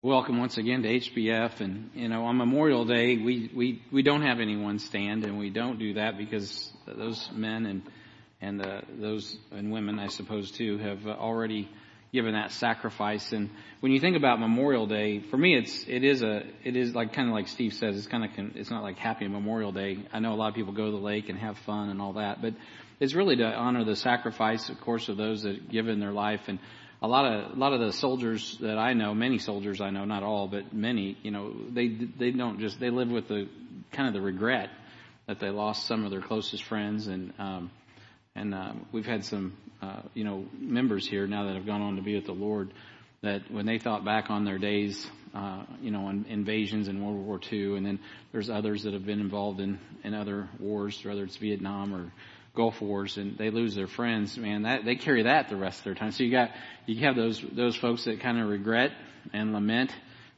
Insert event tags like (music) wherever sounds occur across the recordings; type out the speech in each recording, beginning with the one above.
Welcome once again to HBF. And, you know, on Memorial Day, we, we, we don't have anyone stand, and we don't do that because those men and, and uh, those, and women, I suppose, too, have already given that sacrifice. And when you think about Memorial Day, for me, it's, it is a, it is like, kind of like Steve says, it's kind of, it's not like Happy Memorial Day. I know a lot of people go to the lake and have fun and all that, but it's really to honor the sacrifice, of course, of those that give in their life and, a lot of a lot of the soldiers that I know, many soldiers I know, not all, but many, you know, they they don't just they live with the kind of the regret that they lost some of their closest friends, and um, and uh, we've had some uh, you know members here now that have gone on to be with the Lord that when they thought back on their days, uh, you know, on invasions in World War II, and then there's others that have been involved in in other wars, whether it's Vietnam or Gulf Wars and they lose their friends, man, that they carry that the rest of their time. So you got you have those those folks that kind of regret and lament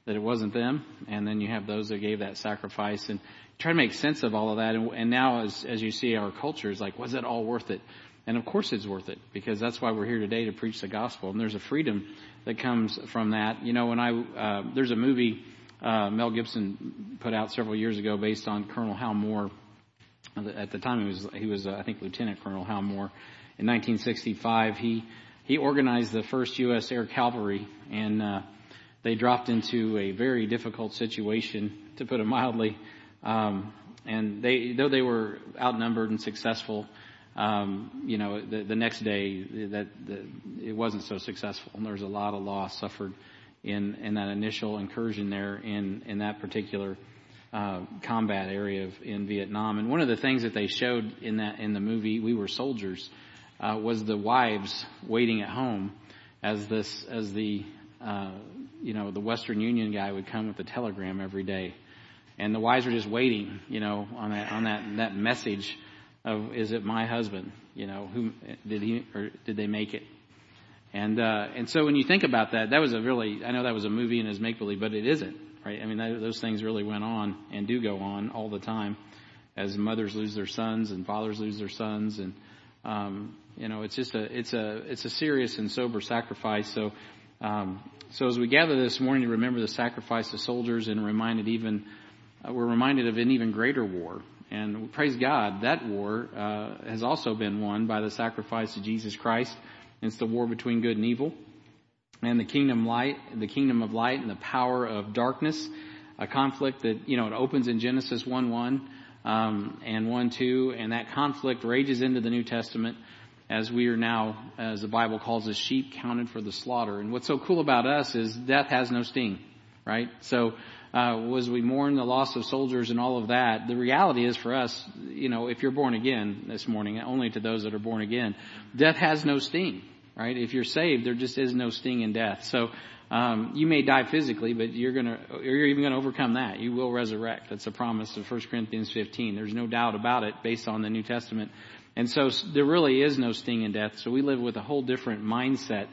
that it wasn't them, and then you have those that gave that sacrifice and try to make sense of all of that. And, and now, as as you see, our culture is like, was it all worth it? And of course, it's worth it because that's why we're here today to preach the gospel. And there's a freedom that comes from that. You know, when I uh, there's a movie uh, Mel Gibson put out several years ago based on Colonel Hal Moore at the time he was he was uh, I think Lieutenant Colonel Hal Moore. In 1965, he he organized the first U.S. Air Cavalry, and uh, they dropped into a very difficult situation, to put it mildly. Um, and they, though they were outnumbered and successful, um, you know, the, the next day that it wasn't so successful, and there was a lot of loss suffered in in that initial incursion there in in that particular uh, combat area of, in Vietnam. And one of the things that they showed in that in the movie, We Were Soldiers, uh, was the wives waiting at home as this as the uh, you know the Western Union guy would come with the telegram every day, and the wives were just waiting, you know, on that on that that message of is it my husband? You know, who did he or did they make it? And uh, and so when you think about that, that was a really I know that was a movie and is make believe, but it isn't right? I mean, those things really went on and do go on all the time as mothers lose their sons and fathers lose their sons. And, um, you know, it's just a, it's a, it's a serious and sober sacrifice. So, um, so as we gather this morning to remember the sacrifice of soldiers and reminded even, uh, we're reminded of an even greater war. And praise God, that war uh, has also been won by the sacrifice of Jesus Christ. It's the war between good and evil and the kingdom light, the kingdom of light and the power of darkness, a conflict that, you know, it opens in Genesis 1 1 um, and 1 2, and that conflict rages into the New Testament as we are now, as the Bible calls us, sheep counted for the slaughter. And what's so cool about us is death has no sting, right? So, uh, was we mourn the loss of soldiers and all of that. The reality is for us, you know, if you're born again this morning, only to those that are born again, death has no sting right? If you're saved, there just is no sting in death. So um, you may die physically, but you're gonna, you're even gonna overcome that. You will resurrect. That's a promise of 1 Corinthians 15. There's no doubt about it based on the New Testament. And so there really is no sting in death. So we live with a whole different mindset.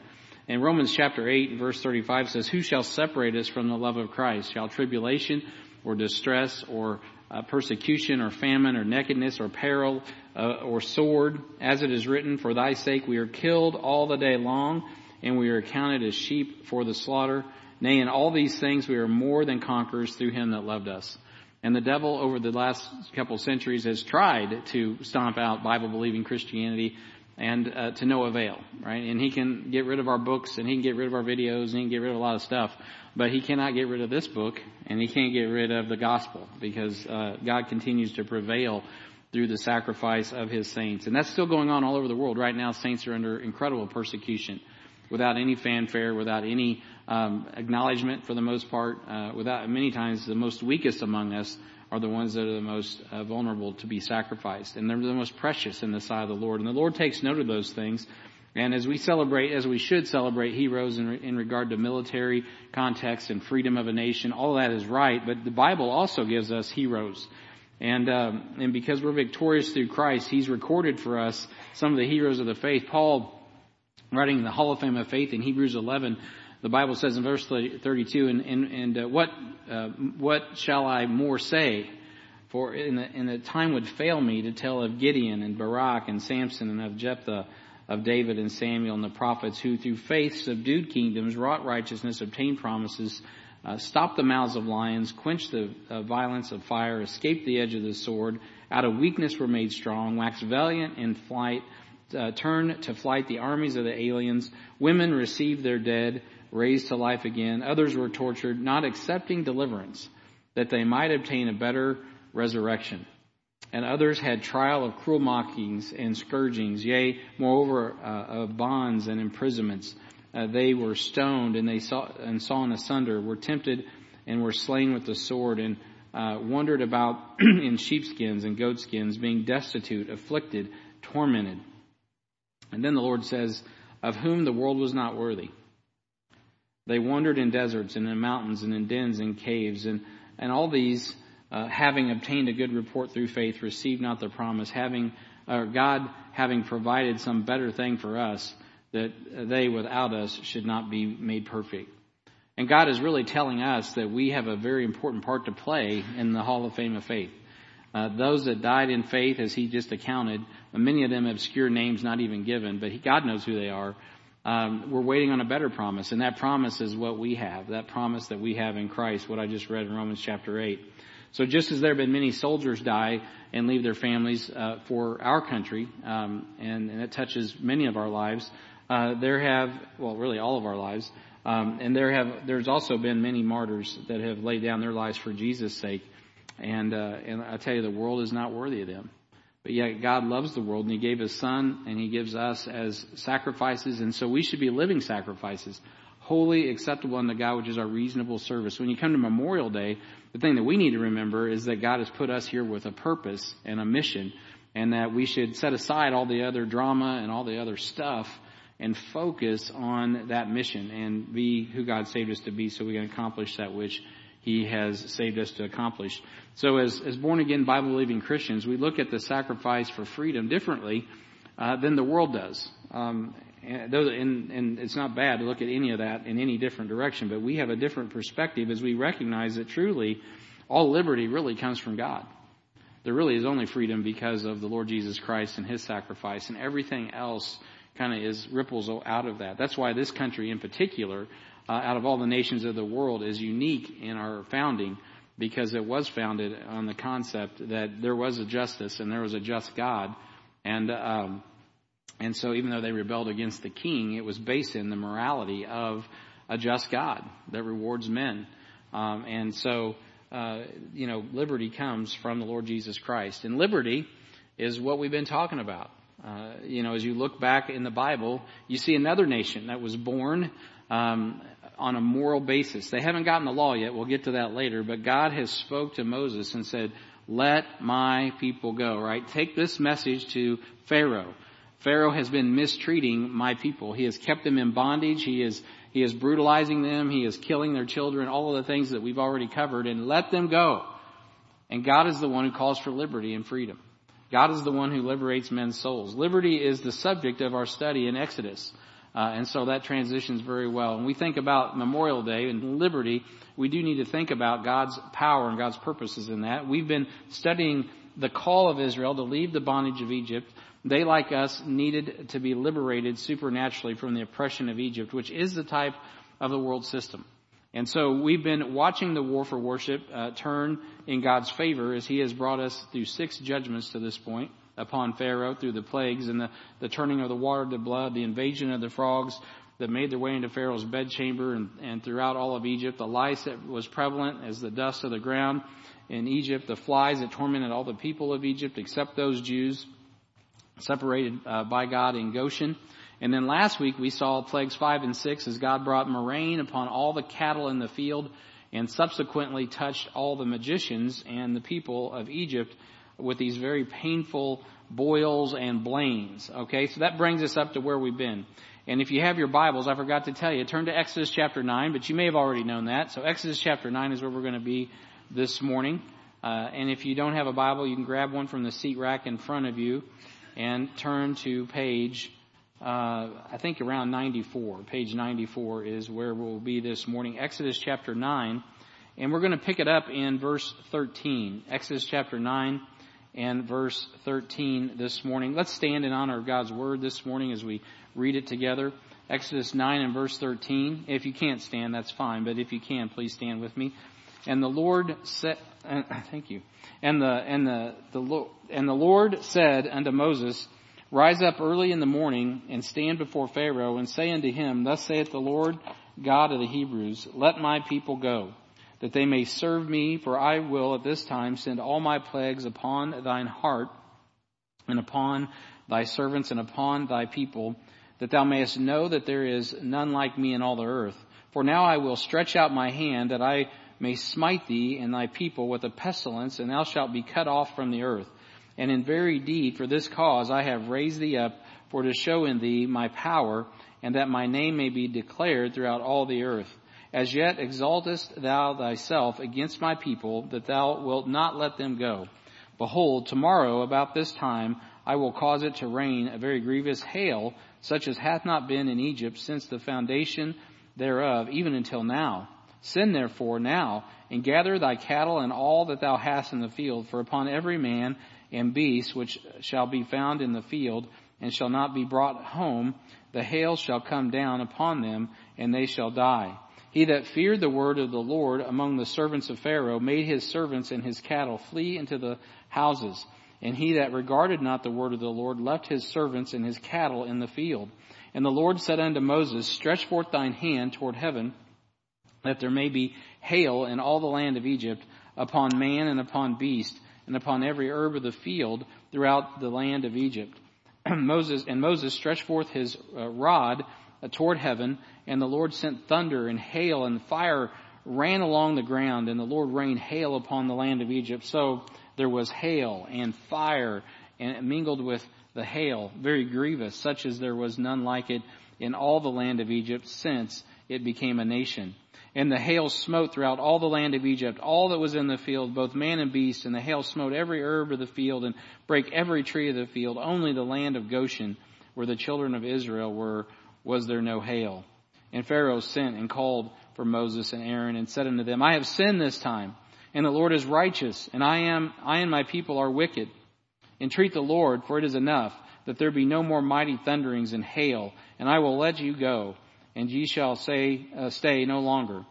And Romans chapter 8 verse 35 says, Who shall separate us from the love of Christ? Shall tribulation or distress or uh, persecution or famine or nakedness or peril uh, or sword, as it is written, For thy sake we are killed all the day long, and we are accounted as sheep for the slaughter. Nay, in all these things we are more than conquerors through him that loved us. And the devil over the last couple centuries has tried to stomp out Bible believing Christianity and uh, to no avail, right? And he can get rid of our books and he can get rid of our videos and he can get rid of a lot of stuff, but he cannot get rid of this book and he can't get rid of the gospel because uh, God continues to prevail through the sacrifice of his saints. And that's still going on all over the world. Right now, saints are under incredible persecution without any fanfare, without any um, acknowledgement for the most part, uh, without many times the most weakest among us are the ones that are the most uh, vulnerable to be sacrificed. And they're the most precious in the sight of the Lord. And the Lord takes note of those things. And as we celebrate, as we should celebrate heroes in, in regard to military context and freedom of a nation, all that is right. But the Bible also gives us heroes. And, um, and because we're victorious through Christ, He's recorded for us some of the heroes of the faith. Paul, writing the Hall of Fame of Faith in Hebrews 11, the Bible says in verse 32, and, and, and uh, what, uh, what shall I more say? For in the, in the time would fail me to tell of Gideon and Barak and Samson and of Jephthah, of David and Samuel and the prophets who through faith subdued kingdoms, wrought righteousness, obtained promises, uh, stop the mouths of lions, quenched the uh, violence of fire, escaped the edge of the sword. Out of weakness were made strong, waxed valiant in flight, uh, turn to flight the armies of the aliens. Women received their dead, raised to life again. Others were tortured, not accepting deliverance, that they might obtain a better resurrection. And others had trial of cruel mockings and scourgings, yea, moreover, uh, of bonds and imprisonments. Uh, they were stoned and they saw and sawn asunder, were tempted and were slain with the sword, and uh, wandered about (clears throat) in sheepskins and goatskins, being destitute, afflicted, tormented. And then the Lord says, Of whom the world was not worthy. They wandered in deserts and in mountains and in dens and caves, and, and all these, uh, having obtained a good report through faith, received not the promise, having, uh, God having provided some better thing for us, that they without us should not be made perfect. And God is really telling us that we have a very important part to play in the Hall of Fame of Faith. Uh, those that died in faith, as he just accounted, many of them obscure names not even given, but he, God knows who they are. Um, we're waiting on a better promise, and that promise is what we have. That promise that we have in Christ, what I just read in Romans chapter eight. So just as there have been many soldiers die and leave their families uh, for our country, um, and, and it touches many of our lives, uh, there have, well, really all of our lives, um, and there have, there's also been many martyrs that have laid down their lives for Jesus' sake. And, uh, and I tell you, the world is not worthy of them. But yet God loves the world and He gave His Son and He gives us as sacrifices. And so we should be living sacrifices, holy, acceptable unto God, which is our reasonable service. When you come to Memorial Day, the thing that we need to remember is that God has put us here with a purpose and a mission and that we should set aside all the other drama and all the other stuff and focus on that mission and be who God saved us to be so we can accomplish that which He has saved us to accomplish. So as, as born again Bible believing Christians, we look at the sacrifice for freedom differently uh, than the world does. Um, and, and, it's not bad to look at any of that in any different direction, but we have a different perspective as we recognize that truly all liberty really comes from God. There really is only freedom because of the Lord Jesus Christ and His sacrifice, and everything else kind of is ripples out of that. That's why this country in particular, uh, out of all the nations of the world, is unique in our founding because it was founded on the concept that there was a justice and there was a just God, and um, and so even though they rebelled against the king, it was based in the morality of a just God that rewards men, um, and so. Uh, you know, liberty comes from the Lord Jesus Christ. And liberty is what we've been talking about. Uh, you know, as you look back in the Bible, you see another nation that was born um, on a moral basis. They haven't gotten the law yet. We'll get to that later. But God has spoke to Moses and said, "Let my people go." Right? Take this message to Pharaoh. Pharaoh has been mistreating my people. He has kept them in bondage. He is he is brutalizing them. He is killing their children. All of the things that we've already covered, and let them go. And God is the one who calls for liberty and freedom. God is the one who liberates men's souls. Liberty is the subject of our study in Exodus. Uh, and so that transitions very well. When we think about Memorial Day and liberty, we do need to think about God's power and God's purposes in that. We've been studying the call of Israel to leave the bondage of Egypt. They, like us, needed to be liberated supernaturally from the oppression of Egypt, which is the type of the world system. And so we've been watching the war for worship uh, turn in God's favor as He has brought us through six judgments to this point upon Pharaoh through the plagues and the, the turning of the water to blood, the invasion of the frogs that made their way into Pharaoh's bedchamber and, and throughout all of Egypt, the lice that was prevalent as the dust of the ground in Egypt, the flies that tormented all the people of Egypt except those Jews separated uh, by God in Goshen. And then last week we saw plagues five and six as God brought murrain upon all the cattle in the field and subsequently touched all the magicians and the people of Egypt with these very painful boils and blains. Okay, so that brings us up to where we've been. And if you have your Bibles, I forgot to tell you, turn to Exodus chapter 9, but you may have already known that. So Exodus chapter 9 is where we're going to be this morning. Uh, and if you don't have a Bible, you can grab one from the seat rack in front of you and turn to page uh, I think around 94. Page 94 is where we'll be this morning. Exodus chapter 9. And we're going to pick it up in verse 13. Exodus chapter 9 and verse 13 this morning. Let's stand in honor of God's word this morning as we read it together. Exodus 9 and verse 13. If you can't stand, that's fine, but if you can, please stand with me. And the Lord said, uh, (laughs) thank you. And the, and the, the, and the Lord said unto Moses, Rise up early in the morning and stand before Pharaoh and say unto him, Thus saith the Lord God of the Hebrews, Let my people go, that they may serve me, for I will at this time send all my plagues upon thine heart and upon thy servants and upon thy people, that thou mayest know that there is none like me in all the earth. For now I will stretch out my hand that I may smite thee and thy people with a pestilence, and thou shalt be cut off from the earth. And in very deed, for this cause I have raised thee up, for to show in thee my power, and that my name may be declared throughout all the earth. As yet exaltest thou thyself against my people, that thou wilt not let them go. Behold, tomorrow about this time I will cause it to rain a very grievous hail, such as hath not been in Egypt since the foundation thereof, even until now. Send therefore now, and gather thy cattle and all that thou hast in the field, for upon every man and beast which shall be found in the field, and shall not be brought home, the hail shall come down upon them, and they shall die. He that feared the word of the Lord among the servants of Pharaoh made his servants and his cattle flee into the houses. And he that regarded not the word of the Lord left his servants and his cattle in the field. And the Lord said unto Moses, Stretch forth thine hand toward heaven, that there may be hail in all the land of Egypt, upon man and upon beast, and upon every herb of the field throughout the land of Egypt. (clears throat) Moses and Moses stretched forth his uh, rod uh, toward heaven, and the Lord sent thunder and hail and fire ran along the ground, and the Lord rained hail upon the land of Egypt. So there was hail and fire, and mingled with the hail, very grievous, such as there was none like it in all the land of Egypt since it became a nation. And the hail smote throughout all the land of Egypt, all that was in the field, both man and beast, and the hail smote every herb of the field and brake every tree of the field. Only the land of Goshen, where the children of Israel were, was there no hail. And Pharaoh sent and called for Moses and Aaron and said unto them, I have sinned this time, and the Lord is righteous, and I am, I and my people are wicked. Entreat the Lord, for it is enough that there be no more mighty thunderings and hail, and I will let you go and ye shall say, uh, stay no longer.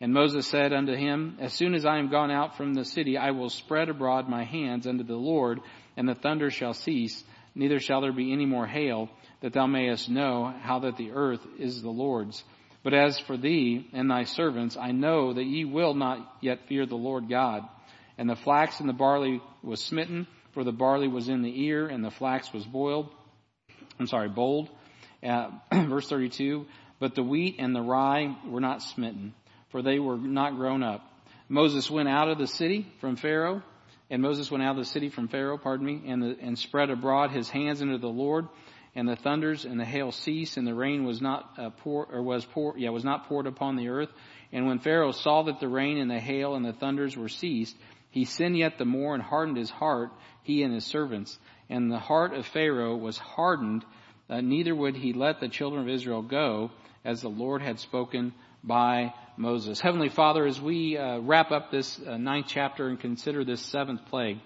And Moses said unto him, As soon as I am gone out from the city, I will spread abroad my hands unto the Lord, and the thunder shall cease, neither shall there be any more hail, that thou mayest know how that the earth is the Lord's. But as for thee and thy servants, I know that ye will not yet fear the Lord God. And the flax and the barley was smitten, for the barley was in the ear, and the flax was boiled. I'm sorry, bold. Uh, (clears throat) verse 32, but the wheat and the rye were not smitten, for they were not grown up. Moses went out of the city from Pharaoh, and Moses went out of the city from Pharaoh, pardon me, and, the, and spread abroad his hands unto the Lord, and the thunders and the hail ceased, and the rain was not uh, or was yeah, was not poured upon the earth. And when Pharaoh saw that the rain and the hail and the thunders were ceased, he sinned yet the more and hardened his heart, he and his servants. And the heart of Pharaoh was hardened, uh, neither would he let the children of Israel go, as the Lord had spoken by Moses. Heavenly Father, as we uh, wrap up this uh, ninth chapter and consider this seventh plague,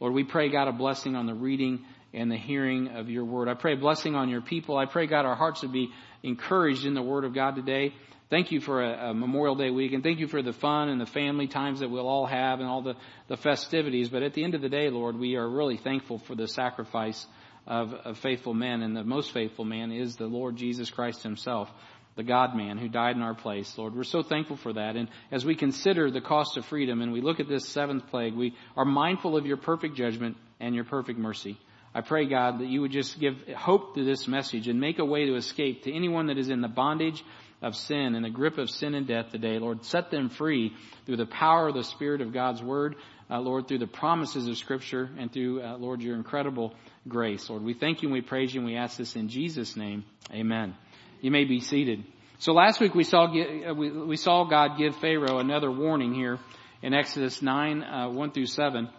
Lord, we pray God a blessing on the reading and the hearing of your word. I pray a blessing on your people. I pray God our hearts would be encouraged in the word of God today. Thank you for a, a, Memorial Day week and thank you for the fun and the family times that we'll all have and all the, the festivities. But at the end of the day, Lord, we are really thankful for the sacrifice of, of faithful men and the most faithful man is the Lord Jesus Christ himself the God man who died in our place, Lord. We're so thankful for that. And as we consider the cost of freedom and we look at this seventh plague, we are mindful of your perfect judgment and your perfect mercy. I pray, God, that you would just give hope to this message and make a way to escape to anyone that is in the bondage of sin and the grip of sin and death today. Lord, set them free through the power of the Spirit of God's Word, uh, Lord, through the promises of Scripture and through, uh, Lord, your incredible grace. Lord, we thank you and we praise you and we ask this in Jesus' name. Amen. You may be seated. So last week we saw, uh, we saw God give Pharaoh another warning here in Exodus 9, uh, 1 through 7.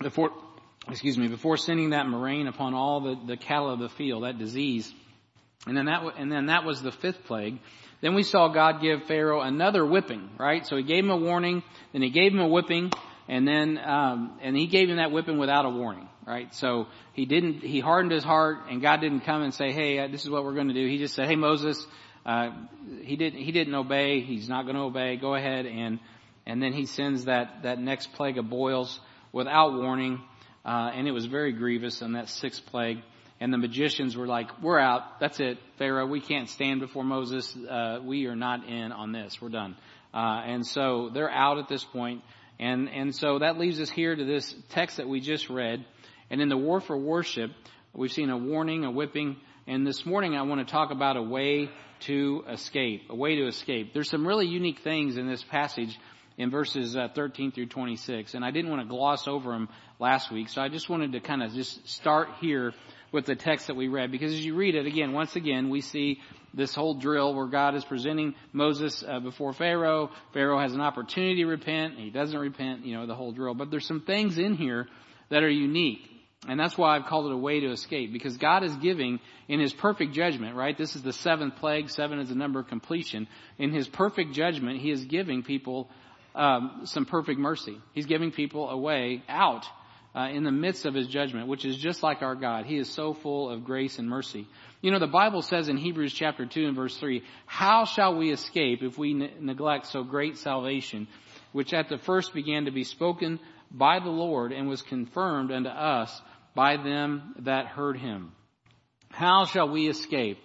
Before, excuse me, before sending that murrain upon all the, the cattle of the field, that disease. And then that, and then that was the fifth plague. Then we saw God give Pharaoh another whipping, right? So he gave him a warning, then he gave him a whipping, and then, um, and he gave him that whipping without a warning right? So he didn't, he hardened his heart and God didn't come and say, hey, uh, this is what we're going to do. He just said, hey, Moses, uh, he didn't, he didn't obey. He's not going to obey. Go ahead. And, and then he sends that, that next plague of boils without warning. Uh, and it was very grievous on that sixth plague. And the magicians were like, we're out. That's it. Pharaoh, we can't stand before Moses. Uh, we are not in on this. We're done. Uh, and so they're out at this point. And, and so that leaves us here to this text that we just read. And in the war for worship, we've seen a warning, a whipping, and this morning I want to talk about a way to escape, a way to escape. There's some really unique things in this passage in verses uh, 13 through 26, and I didn't want to gloss over them last week, so I just wanted to kind of just start here with the text that we read, because as you read it again, once again, we see this whole drill where God is presenting Moses uh, before Pharaoh. Pharaoh has an opportunity to repent. He doesn't repent, you know, the whole drill. But there's some things in here that are unique. And that's why I've called it a way to escape, because God is giving in His perfect judgment, right? This is the seventh plague. Seven is the number of completion. In His perfect judgment, He is giving people um, some perfect mercy. He's giving people a way out uh, in the midst of His judgment, which is just like our God. He is so full of grace and mercy. You know, the Bible says in Hebrews chapter 2 and verse 3, How shall we escape if we ne- neglect so great salvation, which at the first began to be spoken by the Lord and was confirmed unto us by them that heard him. How shall we escape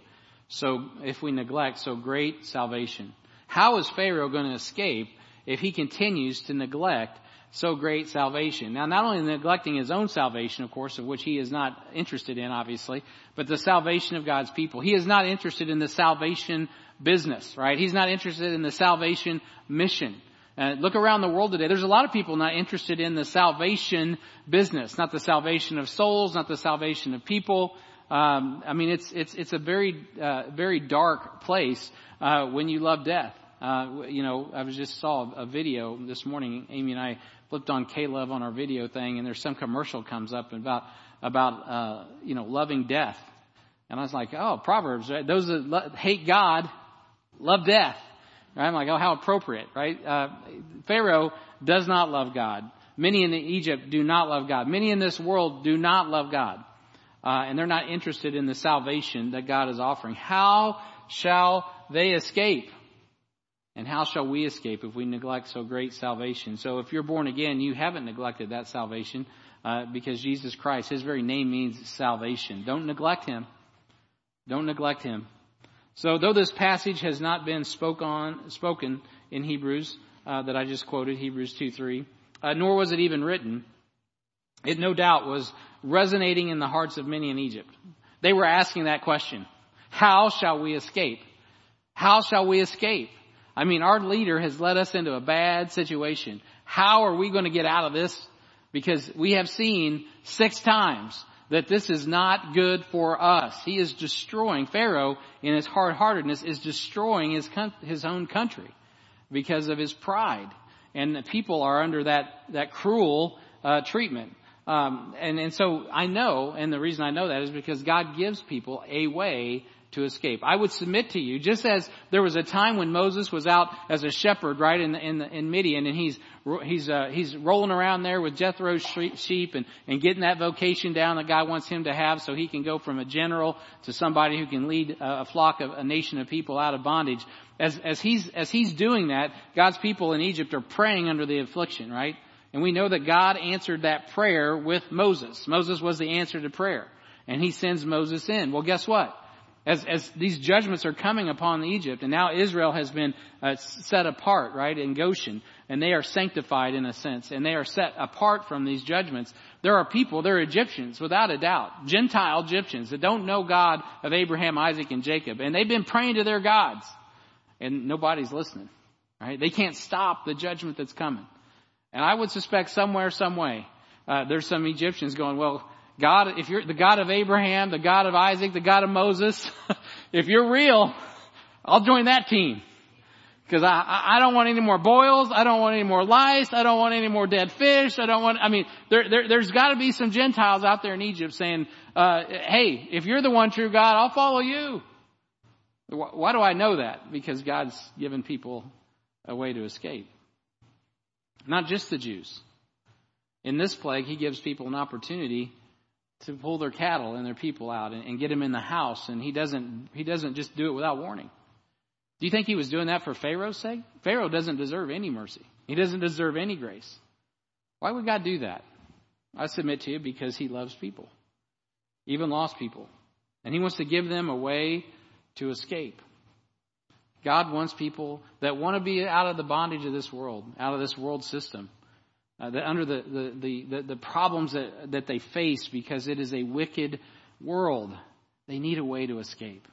so if we neglect so great salvation? How is Pharaoh going to escape if he continues to neglect so great salvation? Now, not only neglecting his own salvation, of course, of which he is not interested in, obviously, but the salvation of God's people. He is not interested in the salvation business, right? He's not interested in the salvation mission. Uh, look around the world today. There's a lot of people not interested in the salvation business, not the salvation of souls, not the salvation of people. Um, I mean, it's it's it's a very uh, very dark place uh, when you love death. Uh, you know, I was just saw a video this morning. Amy and I flipped on K-Love on our video thing, and there's some commercial comes up about about uh, you know loving death, and I was like, oh, Proverbs. Right? Those that hate God love death. Right? I'm like, oh, how appropriate, right? Uh, Pharaoh does not love God. Many in Egypt do not love God. Many in this world do not love God. Uh, and they're not interested in the salvation that God is offering. How shall they escape? And how shall we escape if we neglect so great salvation? So if you're born again, you haven't neglected that salvation uh, because Jesus Christ, His very name means salvation. Don't neglect Him. Don't neglect Him. So though this passage has not been spoke on, spoken in Hebrews, uh, that I just quoted, Hebrews 2 3, uh, nor was it even written, it no doubt was resonating in the hearts of many in Egypt. They were asking that question. How shall we escape? How shall we escape? I mean, our leader has led us into a bad situation. How are we going to get out of this? Because we have seen six times that this is not good for us. He is destroying, Pharaoh in his hard-heartedness is destroying his, his own country because of his pride. And the people are under that, that cruel, uh, treatment. Um, and, and so I know, and the reason I know that is because God gives people a way to escape. I would submit to you, just as there was a time when Moses was out as a shepherd, right, in, in, in Midian, and he's, he's, uh, he's rolling around there with Jethro's sheep and, and getting that vocation down that God wants him to have so he can go from a general to somebody who can lead a flock of a nation of people out of bondage. As, as he's, as he's doing that, God's people in Egypt are praying under the affliction, right? And we know that God answered that prayer with Moses. Moses was the answer to prayer. And he sends Moses in. Well, guess what? As, as these judgments are coming upon Egypt, and now Israel has been uh, set apart, right, in Goshen, and they are sanctified in a sense, and they are set apart from these judgments. There are people, they're Egyptians, without a doubt, Gentile Egyptians that don't know God of Abraham, Isaac, and Jacob, and they've been praying to their gods, and nobody's listening, right? They can't stop the judgment that's coming. And I would suspect somewhere, some way, uh, there's some Egyptians going, well, God, if you're the God of Abraham, the God of Isaac, the God of Moses, (laughs) if you're real, I'll join that team. Cause I, I don't want any more boils. I don't want any more lice. I don't want any more dead fish. I don't want, I mean, there, there, there's gotta be some Gentiles out there in Egypt saying, uh, hey, if you're the one true God, I'll follow you. Why do I know that? Because God's given people a way to escape. Not just the Jews. In this plague, He gives people an opportunity to pull their cattle and their people out and, and get them in the house, and he doesn't he doesn't just do it without warning. Do you think he was doing that for Pharaoh's sake? Pharaoh doesn't deserve any mercy. He doesn't deserve any grace. Why would God do that? I submit to you because he loves people, even lost people. And he wants to give them a way to escape. God wants people that want to be out of the bondage of this world, out of this world system, uh, that under the, the, the, the, the problems that, that they face because it is a wicked world. They need a way to escape.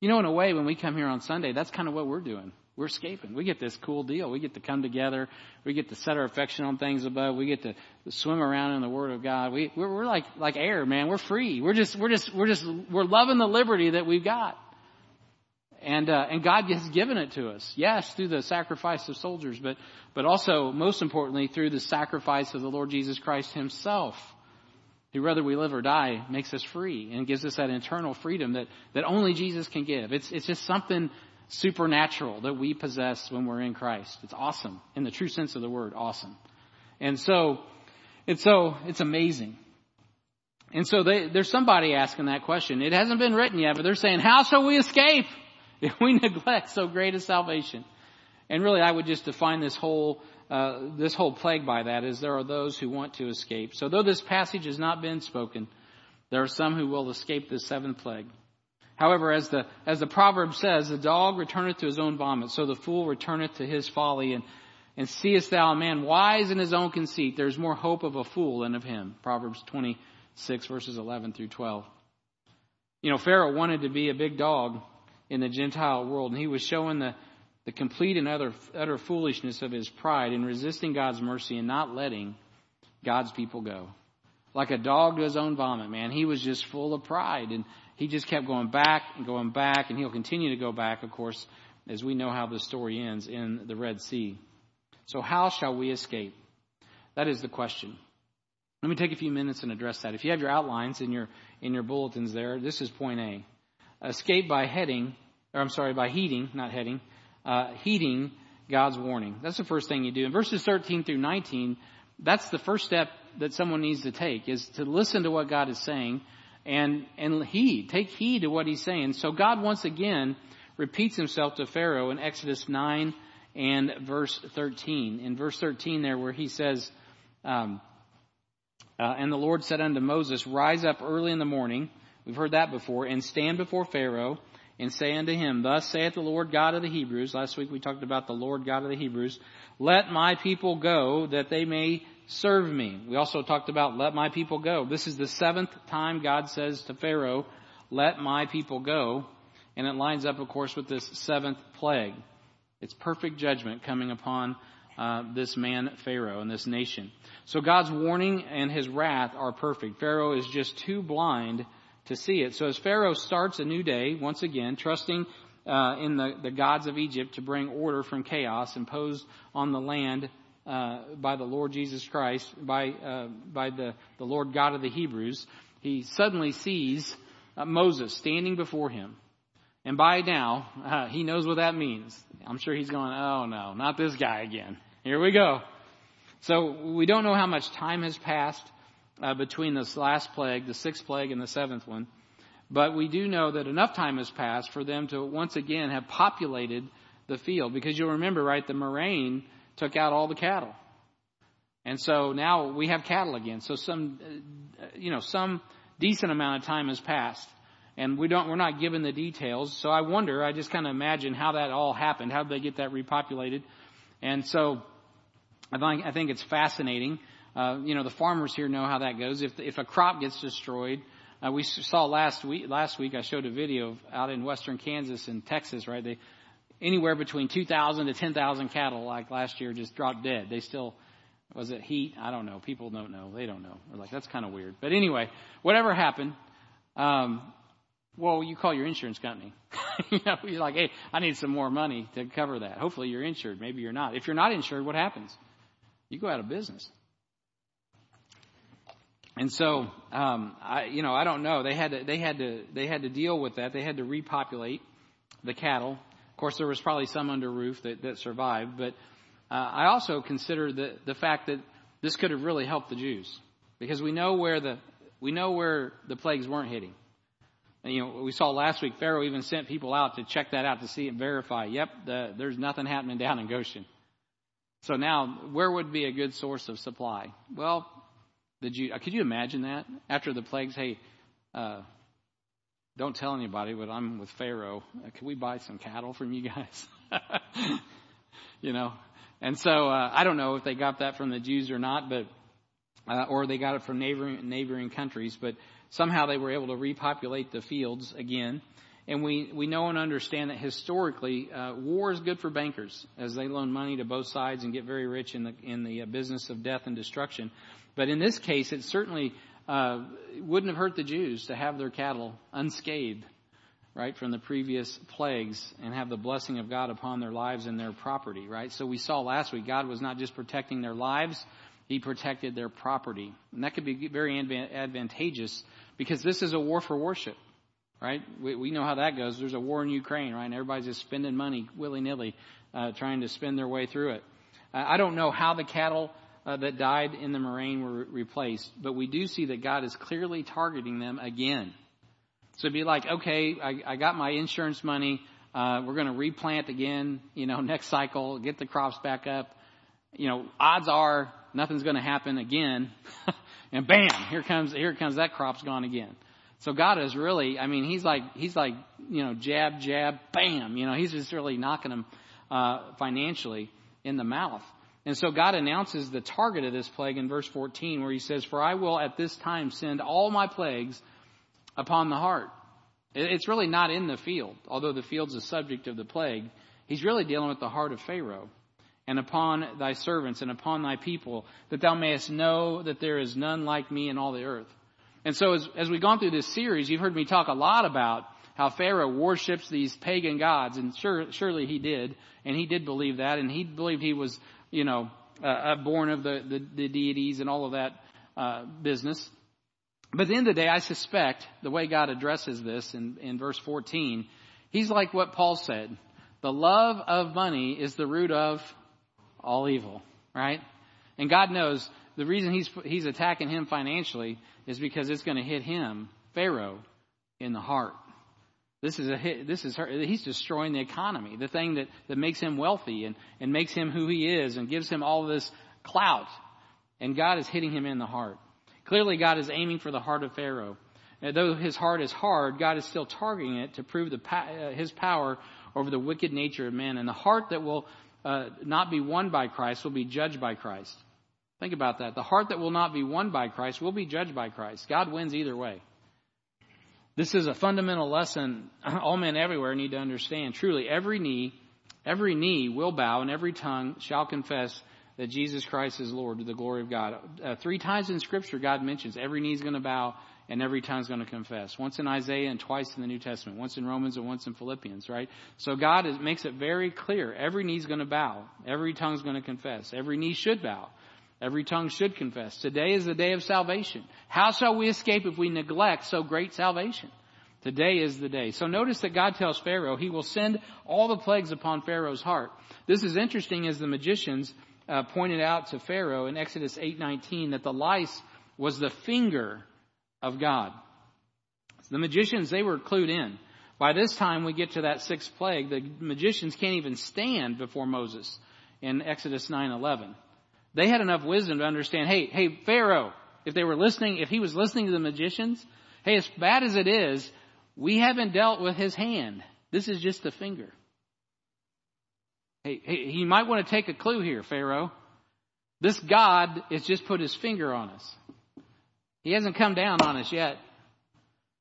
You know, in a way, when we come here on Sunday, that's kind of what we're doing. We're escaping. We get this cool deal. We get to come together. We get to set our affection on things above. We get to swim around in the Word of God. We, we're, we're like, like air, man. We're free. We're just, we're just, we're just, we're loving the liberty that we've got. And, uh, and God has given it to us. Yes, through the sacrifice of soldiers, but, but also, most importantly, through the sacrifice of the Lord Jesus Christ Himself. Who, whether we live or die, makes us free and gives us that internal freedom that, that only Jesus can give. It's, it's just something supernatural that we possess when we're in Christ. It's awesome in the true sense of the word, awesome. And so, and so it's amazing. And so they, there's somebody asking that question. It hasn't been written yet, but they're saying, how shall we escape if (laughs) we neglect so great a salvation? And really, I would just define this whole, uh, this whole plague by that is there are those who want to escape. So though this passage has not been spoken, there are some who will escape the seventh plague. However, as the, as the proverb says, the dog returneth to his own vomit, so the fool returneth to his folly. And, and seest thou a man wise in his own conceit, there's more hope of a fool than of him. Proverbs 26 verses 11 through 12. You know, Pharaoh wanted to be a big dog in the Gentile world, and he was showing the, the complete and utter, utter foolishness of his pride in resisting God's mercy and not letting God's people go. Like a dog to his own vomit, man. He was just full of pride. And he just kept going back and going back, and he'll continue to go back, of course, as we know how the story ends in the Red Sea. So, how shall we escape? That is the question. Let me take a few minutes and address that. If you have your outlines in your in your bulletins there, this is point A. Escape by heading, or I'm sorry, by heeding, not heading, uh, heeding God's warning. That's the first thing you do. In verses 13 through 19, that's the first step that someone needs to take is to listen to what God is saying and, and heed, take heed to what he's saying. So God once again repeats himself to Pharaoh in Exodus 9 and verse 13. In verse 13 there where he says, um, uh, and the Lord said unto Moses, Rise up early in the morning. We've heard that before. And stand before Pharaoh and say unto him, Thus saith the Lord God of the Hebrews. Last week we talked about the Lord God of the Hebrews. Let my people go that they may serve me. We also talked about let my people go. This is the seventh time God says to Pharaoh, let my people go. And it lines up, of course, with this seventh plague. It's perfect judgment coming upon uh, this man Pharaoh and this nation. So God's warning and his wrath are perfect. Pharaoh is just too blind to see it. So as Pharaoh starts a new day, once again, trusting uh, in the, the gods of Egypt to bring order from chaos imposed on the land uh, by the Lord Jesus Christ, by uh, by the the Lord God of the Hebrews, he suddenly sees uh, Moses standing before him, and by now uh, he knows what that means. I'm sure he's going, "Oh no, not this guy again." Here we go. So we don't know how much time has passed uh, between this last plague, the sixth plague, and the seventh one. But we do know that enough time has passed for them to once again have populated the field. Because you'll remember, right, the murrain took out all the cattle. And so now we have cattle again. So some, uh, you know, some decent amount of time has passed. And we don't, we're not given the details. So I wonder, I just kind of imagine how that all happened. How did they get that repopulated? And so I think, I think it's fascinating. Uh, you know, the farmers here know how that goes. If, if a crop gets destroyed, uh, we saw last week, last week I showed a video of out in western Kansas and Texas, right? They, anywhere between 2,000 to 10,000 cattle like last year just dropped dead. They still, was it heat? I don't know. People don't know. They don't know. They're like, that's kind of weird. But anyway, whatever happened, um, well, you call your insurance company. (laughs) you know, you're like, hey, I need some more money to cover that. Hopefully you're insured. Maybe you're not. If you're not insured, what happens? You go out of business. And so, um, I, you know, I don't know. They had to, they had to, they had to deal with that. They had to repopulate the cattle. Of course, there was probably some under roof that, that survived, but uh, I also consider the, the fact that this could have really helped the Jews because we know where the We know where the plagues weren't hitting. And, you know, we saw last week Pharaoh even sent people out to check that out to see and verify. Yep, the, there's nothing happening down in Goshen. So now, where would be a good source of supply? Well, did you could you imagine that after the plagues? Hey, uh, don't tell anybody, but I'm with Pharaoh. Uh, can we buy some cattle from you guys? (laughs) you know, and so uh, I don't know if they got that from the Jews or not, but uh, or they got it from neighboring neighboring countries, but somehow they were able to repopulate the fields again. And we, we know and understand that historically, uh, war is good for bankers as they loan money to both sides and get very rich in the in the uh, business of death and destruction. But in this case, it certainly uh, wouldn't have hurt the Jews to have their cattle unscathed, right, from the previous plagues and have the blessing of God upon their lives and their property, right? So we saw last week God was not just protecting their lives, He protected their property. And that could be very advantageous because this is a war for worship, right? We, we know how that goes. There's a war in Ukraine, right? And everybody's just spending money willy nilly, uh, trying to spend their way through it. I don't know how the cattle uh, that died in the murrain were replaced, but we do see that God is clearly targeting them again. So it'd be like, okay, I, I got my insurance money. Uh, we're going to replant again, you know, (laughs) next cycle, get the crops back up. You know, odds are nothing's going to happen again. (laughs) and bam, here comes, here comes that crop's gone again. So God is really, I mean, he's like, he's like, you know, jab, jab, bam. You know, he's just really knocking them, uh, financially in the mouth. And so God announces the target of this plague in verse 14 where he says, For I will at this time send all my plagues upon the heart. It's really not in the field, although the field's the subject of the plague. He's really dealing with the heart of Pharaoh and upon thy servants and upon thy people, that thou mayest know that there is none like me in all the earth. And so as, as we've gone through this series, you've heard me talk a lot about how Pharaoh worships these pagan gods, and sure, surely he did, and he did believe that, and he believed he was you know, uh, born of the, the, the, deities and all of that uh, business. But at the end of the day, I suspect the way God addresses this in, in verse 14, he's like what Paul said. The love of money is the root of all evil, right? And God knows the reason he's, he's attacking him financially is because it's going to hit him, Pharaoh, in the heart. This is a this is her, he's destroying the economy, the thing that, that makes him wealthy and, and makes him who he is and gives him all this clout. And God is hitting him in the heart. Clearly God is aiming for the heart of Pharaoh. And though his heart is hard, God is still targeting it to prove the, uh, his power over the wicked nature of men. And the heart that will uh, not be won by Christ will be judged by Christ. Think about that. The heart that will not be won by Christ will be judged by Christ. God wins either way. This is a fundamental lesson (clears throat) all men everywhere need to understand. Truly, every knee, every knee will bow and every tongue shall confess that Jesus Christ is Lord to the glory of God. Uh, three times in Scripture, God mentions every knee is going to bow and every tongue is going to confess. Once in Isaiah and twice in the New Testament. Once in Romans and once in Philippians, right? So God is, makes it very clear. Every knee is going to bow. Every tongue is going to confess. Every knee should bow. Every tongue should confess. Today is the day of salvation. How shall we escape if we neglect so great salvation? Today is the day. So notice that God tells Pharaoh he will send all the plagues upon Pharaoh's heart. This is interesting as the magicians uh, pointed out to Pharaoh in Exodus 8:19 that the lice was the finger of God. The magicians they were clued in. By this time we get to that sixth plague, the magicians can't even stand before Moses in Exodus 9:11. They had enough wisdom to understand, hey, hey, Pharaoh, if they were listening, if he was listening to the magicians, hey, as bad as it is, we haven't dealt with his hand. This is just a finger. Hey, hey, you might want to take a clue here, Pharaoh. This God has just put his finger on us. He hasn't come down on us yet.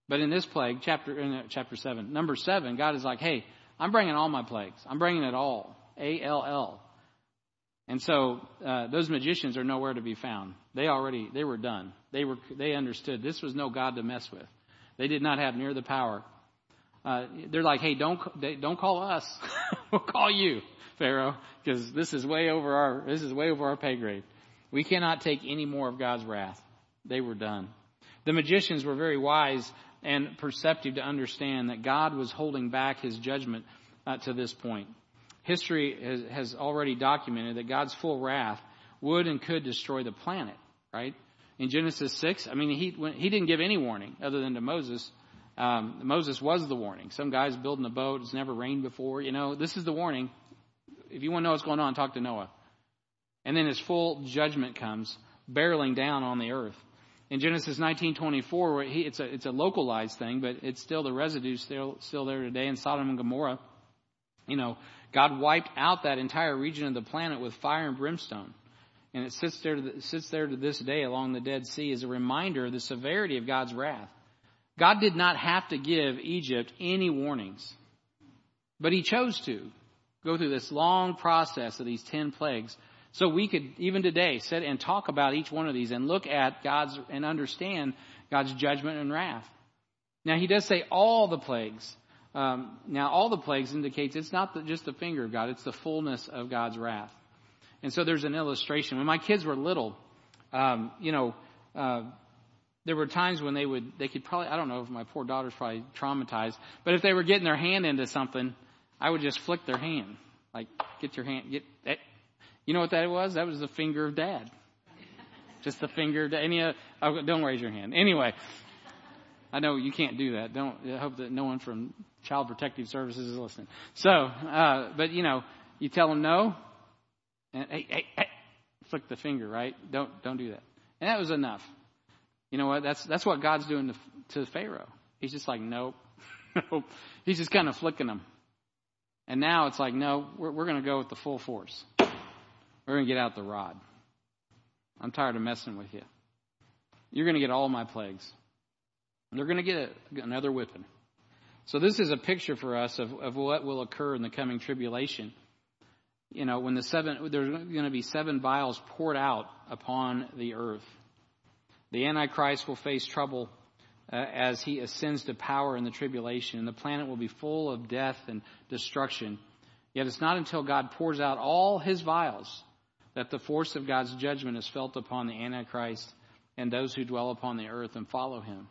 But in this plague, chapter, in uh, chapter 7, number 7, God is like, hey, I'm bringing all my plagues. I'm bringing it all. A-L-L. And so uh, those magicians are nowhere to be found. They already they were done. They were they understood this was no God to mess with. They did not have near the power. Uh, they're like, hey, don't don't call us. (laughs) we'll call you, Pharaoh, because this is way over our this is way over our pay grade. We cannot take any more of God's wrath. They were done. The magicians were very wise and perceptive to understand that God was holding back His judgment uh, to this point history has, has already documented that God's full wrath would and could destroy the planet, right? In Genesis 6, I mean, he, he didn't give any warning other than to Moses. Um, Moses was the warning. Some guy's building a boat. It's never rained before. You know, this is the warning. If you want to know what's going on, talk to Noah. And then his full judgment comes barreling down on the earth. In Genesis 19:24, it's a it's a localized thing, but it's still the residue still still there today in Sodom and Gomorrah. You know, God wiped out that entire region of the planet with fire and brimstone. And it sits there, to, sits there to this day along the Dead Sea as a reminder of the severity of God's wrath. God did not have to give Egypt any warnings, but He chose to go through this long process of these ten plagues so we could, even today, sit and talk about each one of these and look at God's and understand God's judgment and wrath. Now, He does say all the plagues. Um, now, all the plagues indicates it's not the, just the finger of God; it's the fullness of God's wrath. And so, there's an illustration. When my kids were little, um, you know, uh, there were times when they would, they could probably, I don't know if my poor daughter's probably traumatized, but if they were getting their hand into something, I would just flick their hand, like, get your hand, get, eh. you know what that was? That was the finger of Dad. Just the finger. Of Any, uh, oh, don't raise your hand. Anyway, I know you can't do that. Don't. I hope that no one from Child Protective Services is listening. So, uh, but you know, you tell them no, and hey, hey, hey, flick the finger, right? Don't don't do that. And that was enough. You know what? That's that's what God's doing to, to Pharaoh. He's just like, nope, (laughs) nope. He's just kind of flicking them. And now it's like, no, we're, we're going to go with the full force. We're going to get out the rod. I'm tired of messing with you. You're going to get all my plagues. They're going to get another whipping. So this is a picture for us of, of what will occur in the coming tribulation. You know, when the seven, there's going to be seven vials poured out upon the earth. The Antichrist will face trouble uh, as he ascends to power in the tribulation, and the planet will be full of death and destruction. Yet it's not until God pours out all his vials that the force of God's judgment is felt upon the Antichrist and those who dwell upon the earth and follow him.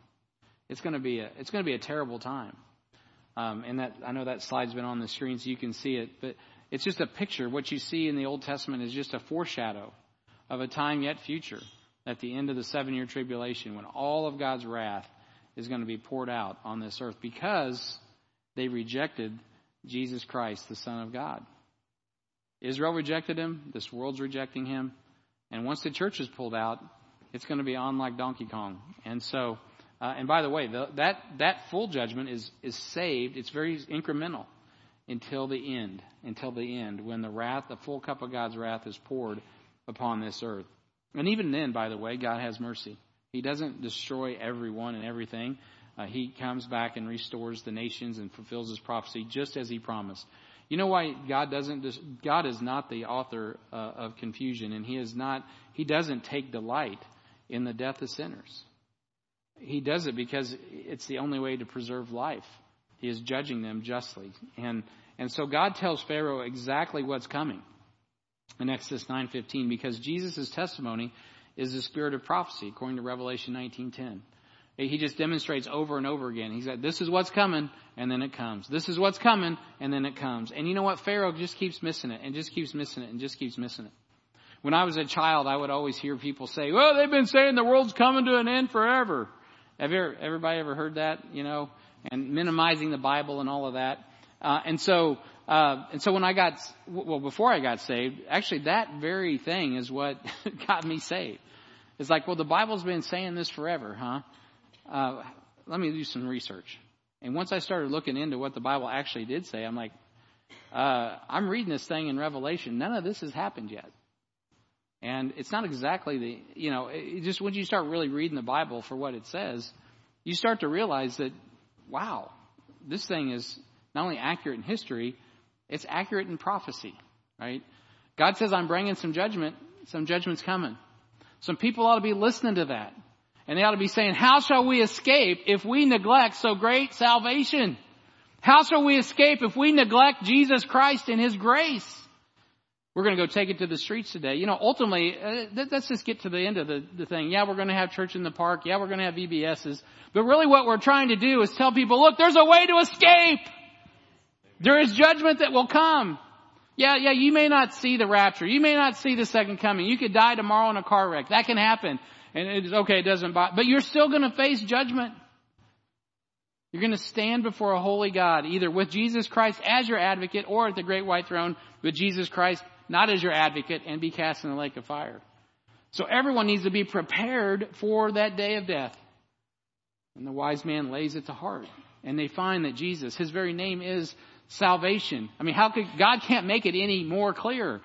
It's going to be a, it's going to be a terrible time. Um, and that, I know that slide's been on the screen so you can see it, but it's just a picture. What you see in the Old Testament is just a foreshadow of a time yet future at the end of the seven year tribulation when all of God's wrath is going to be poured out on this earth because they rejected Jesus Christ, the Son of God. Israel rejected him, this world's rejecting him, and once the church is pulled out, it's going to be on like Donkey Kong. And so, uh, and by the way, the, that that full judgment is is saved. It's very incremental until the end, until the end, when the wrath, the full cup of God's wrath, is poured upon this earth. And even then, by the way, God has mercy. He doesn't destroy everyone and everything. Uh, he comes back and restores the nations and fulfills his prophecy just as he promised. You know why God doesn't? God is not the author uh, of confusion, and He is not. He doesn't take delight in the death of sinners. He does it because it's the only way to preserve life. He is judging them justly, and and so God tells Pharaoh exactly what's coming in Exodus nine fifteen because Jesus' testimony is the spirit of prophecy, according to Revelation 19.10. He just demonstrates over and over again. He said, this is what's coming, and then it comes. This is what's coming, and then it comes. And you know what? Pharaoh just keeps missing it, and just keeps missing it, and just keeps missing it. When I was a child, I would always hear people say, well, they've been saying the world's coming to an end forever. Have you everybody ever heard that, you know? And minimizing the Bible and all of that. Uh, and so, uh, and so when I got, well, before I got saved, actually that very thing is what (laughs) got me saved. It's like, well, the Bible's been saying this forever, huh? Uh, let me do some research. And once I started looking into what the Bible actually did say, I'm like, uh, I'm reading this thing in Revelation. None of this has happened yet. And it's not exactly the, you know, just when you start really reading the Bible for what it says, you start to realize that, wow, this thing is not only accurate in history, it's accurate in prophecy, right? God says, I'm bringing some judgment. Some judgment's coming. Some people ought to be listening to that. And they ought to be saying, how shall we escape if we neglect so great salvation? How shall we escape if we neglect Jesus Christ and His grace? We're going to go take it to the streets today. You know, ultimately, uh, let's just get to the end of the, the thing. Yeah, we're going to have church in the park. Yeah, we're going to have VBSs. But really what we're trying to do is tell people, look, there's a way to escape. There is judgment that will come. Yeah, yeah, you may not see the rapture. You may not see the second coming. You could die tomorrow in a car wreck. That can happen. And it's okay, it doesn't bother, but you're still gonna face judgment. You're gonna stand before a holy God, either with Jesus Christ as your advocate or at the great white throne with Jesus Christ not as your advocate and be cast in the lake of fire. So everyone needs to be prepared for that day of death. And the wise man lays it to heart. And they find that Jesus, his very name is salvation. I mean, how could, God can't make it any more clear.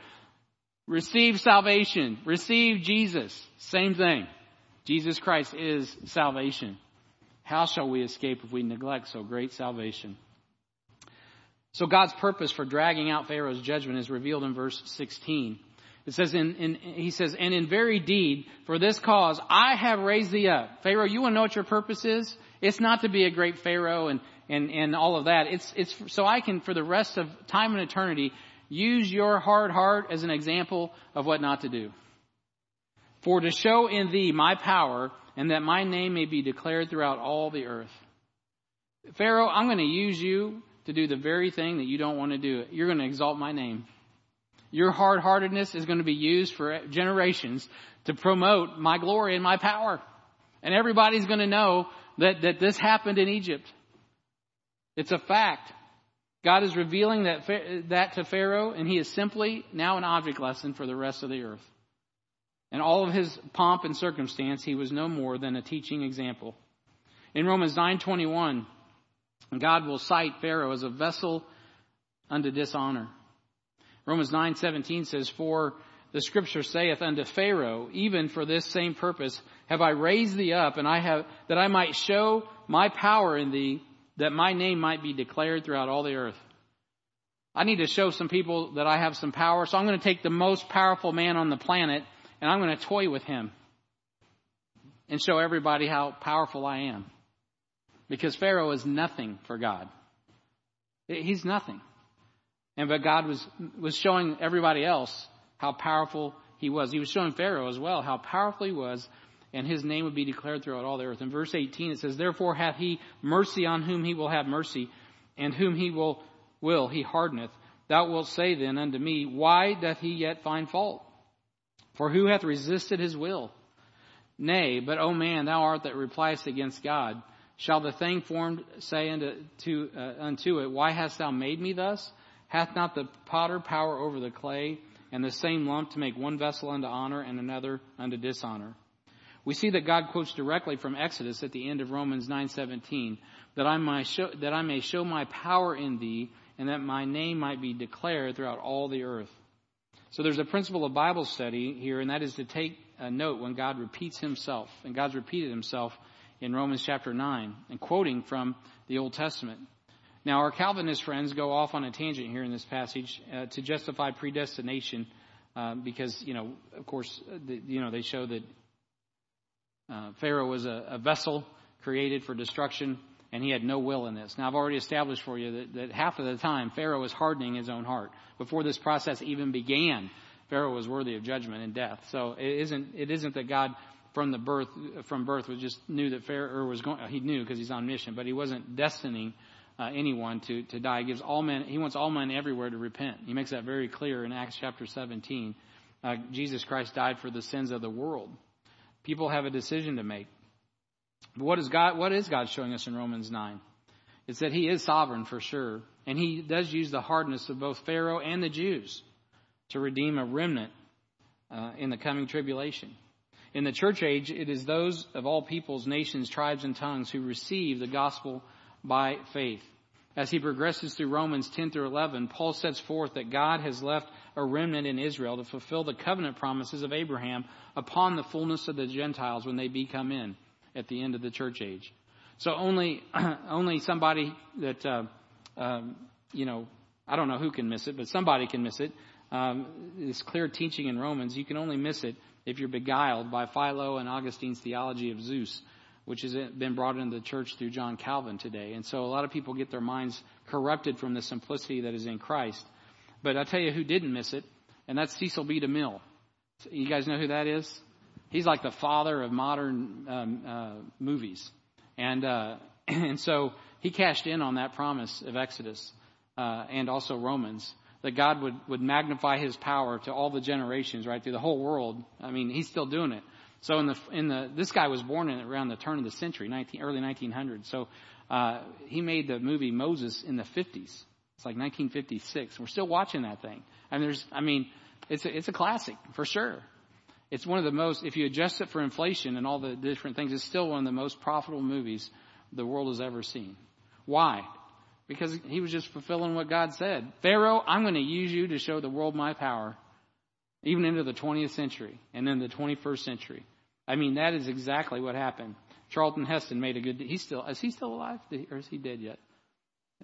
Receive salvation. Receive Jesus. Same thing. Jesus Christ is salvation. How shall we escape if we neglect so great salvation? So God's purpose for dragging out Pharaoh's judgment is revealed in verse 16. It says in, in, he says, and in very deed, for this cause, I have raised thee up. Pharaoh, you want to know what your purpose is? It's not to be a great Pharaoh and, and, and all of that. It's, it's so I can, for the rest of time and eternity, use your hard heart as an example of what not to do. For to show in thee my power and that my name may be declared throughout all the earth. Pharaoh, I'm going to use you to do the very thing that you don't want to do. You're going to exalt my name. Your hard heartedness is going to be used for generations to promote my glory and my power. And everybody's going to know that, that this happened in Egypt. It's a fact. God is revealing that, that to Pharaoh, and he is simply now an object lesson for the rest of the earth. In all of his pomp and circumstance, he was no more than a teaching example. In Romans 9:21, God will cite Pharaoh as a vessel unto dishonor. Romans 9:17 says, "For the scripture saith unto Pharaoh, even for this same purpose have I raised thee up, and I have that I might show my power in thee, that my name might be declared throughout all the earth." I need to show some people that I have some power, so I'm going to take the most powerful man on the planet and I'm going to toy with him and show everybody how powerful I am. Because Pharaoh is nothing for God. He's nothing. And but God was, was showing everybody else how powerful he was. He was showing Pharaoh as well how powerful he was, and his name would be declared throughout all the earth. In verse 18 it says, Therefore hath he mercy on whom he will have mercy, and whom he will will he hardeneth. Thou wilt say then unto me, Why doth he yet find fault? For who hath resisted his will? Nay, but O man, thou art that repliest against God. Shall the thing formed say unto, to, uh, unto it, Why hast thou made me thus? Hath not the potter power over the clay, and the same lump to make one vessel unto honor and another unto dishonor? We see that God quotes directly from Exodus at the end of Romans 9:17, that I may show, that I may show my power in thee, and that my name might be declared throughout all the earth. So there's a principle of Bible study here, and that is to take a note when God repeats himself, and God's repeated himself in Romans chapter 9 and quoting from the Old Testament. Now, our Calvinist friends go off on a tangent here in this passage uh, to justify predestination uh, because, you know, of course, uh, the, you know, they show that uh, Pharaoh was a, a, vessel created for destruction and he had no will in this. Now, I've already established for you that, that half of the time Pharaoh was hardening his own heart. Before this process even began, Pharaoh was worthy of judgment and death. So it isn't, it isn't that God from the birth from birth was just knew that Pharaoh was going. He knew because he's omniscient, but he wasn't destining uh, anyone to to die. He gives all men. He wants all men everywhere to repent. He makes that very clear in Acts chapter 17. Uh, Jesus Christ died for the sins of the world. People have a decision to make. But what is God? What is God showing us in Romans 9? It's that He is sovereign for sure, and He does use the hardness of both Pharaoh and the Jews to redeem a remnant uh, in the coming tribulation. In the church age, it is those of all peoples, nations, tribes, and tongues who receive the gospel by faith. As he progresses through Romans 10 through 11, Paul sets forth that God has left a remnant in Israel to fulfill the covenant promises of Abraham upon the fullness of the Gentiles when they become in at the end of the church age. So only, (clears throat) only somebody that, uh, um, you know, I don't know who can miss it, but somebody can miss it. Um, this clear teaching in Romans, you can only miss it if you're beguiled by Philo and Augustine's theology of Zeus, which has been brought into the church through John Calvin today. And so a lot of people get their minds corrupted from the simplicity that is in Christ. But I'll tell you who didn't miss it, and that's Cecil B. DeMille. You guys know who that is? He's like the father of modern um, uh, movies. And, uh, (clears throat) and so he cashed in on that promise of Exodus uh, and also Romans that God would, would magnify his power to all the generations, right, through the whole world. I mean, he's still doing it. So in the, in the, this guy was born in around the turn of the century, 19, early 1900s. So, uh, he made the movie Moses in the 50s. It's like 1956. We're still watching that thing. And there's, I mean, it's a, it's a classic for sure. It's one of the most, if you adjust it for inflation and all the different things, it's still one of the most profitable movies the world has ever seen. Why? Because he was just fulfilling what God said. Pharaoh, I'm going to use you to show the world my power, even into the 20th century and then the 21st century. I mean, that is exactly what happened. Charlton Heston made a good, he's still, is he still alive? Or is he dead yet?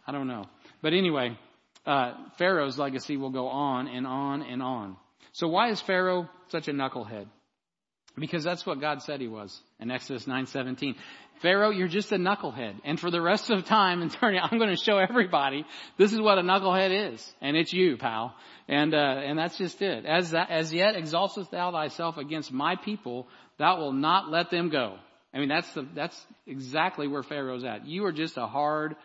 I don't know. But anyway, uh, Pharaoh's legacy will go on and on and on. So why is Pharaoh such a knucklehead? Because that's what God said he was in Exodus 9:17. Pharaoh, you're just a knucklehead. And for the rest of time (laughs) and turning, I'm going to show everybody this is what a knucklehead is. And it's you, pal. And, uh, and that's just it. As, that, as yet exaltest thou thyself against my people, thou will not let them go. I mean, that's the, that's exactly where Pharaoh's at. You are just a hard,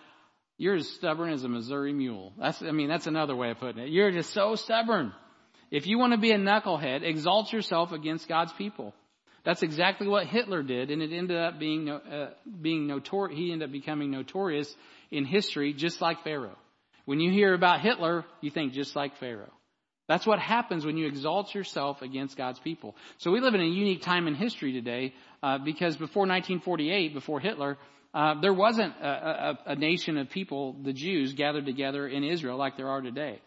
you're as stubborn as a Missouri mule. That's, I mean, that's another way of putting it. You're just so stubborn. If you want to be a knucklehead, exalt yourself against God's people. That's exactly what Hitler did, and it ended up being uh, being notorious. He ended up becoming notorious in history, just like Pharaoh. When you hear about Hitler, you think just like Pharaoh. That's what happens when you exalt yourself against God's people. So we live in a unique time in history today, uh, because before 1948, before Hitler, uh, there wasn't a, a, a nation of people, the Jews, gathered together in Israel like there are today.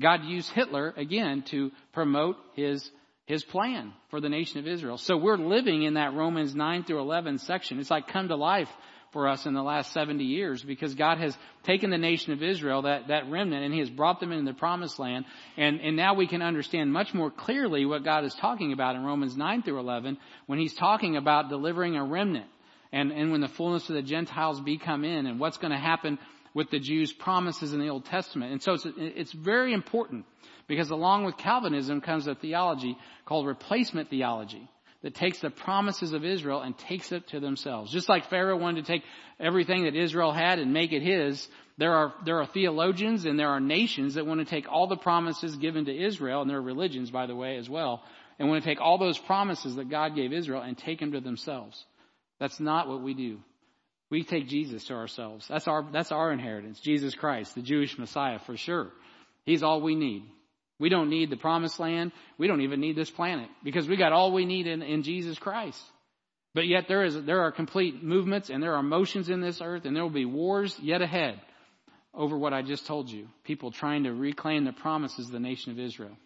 God used Hitler again to promote his his plan for the nation of Israel. So we're living in that Romans 9 through 11 section. It's like come to life for us in the last 70 years because God has taken the nation of Israel, that, that remnant, and He has brought them into the promised land. And, and now we can understand much more clearly what God is talking about in Romans 9 through 11 when He's talking about delivering a remnant and, and when the fullness of the Gentiles be come in and what's going to happen with the Jews' promises in the Old Testament. And so it's, it's very important because along with Calvinism comes a theology called replacement theology that takes the promises of Israel and takes it to themselves. Just like Pharaoh wanted to take everything that Israel had and make it his, there are, there are theologians and there are nations that want to take all the promises given to Israel, and there are religions, by the way, as well, and want to take all those promises that God gave Israel and take them to themselves. That's not what we do. We take Jesus to ourselves. That's our, that's our inheritance. Jesus Christ, the Jewish Messiah, for sure. He's all we need. We don't need the promised land. We don't even need this planet because we got all we need in, in Jesus Christ. But yet there is, there are complete movements and there are motions in this earth and there will be wars yet ahead over what I just told you. People trying to reclaim the promises of the nation of Israel.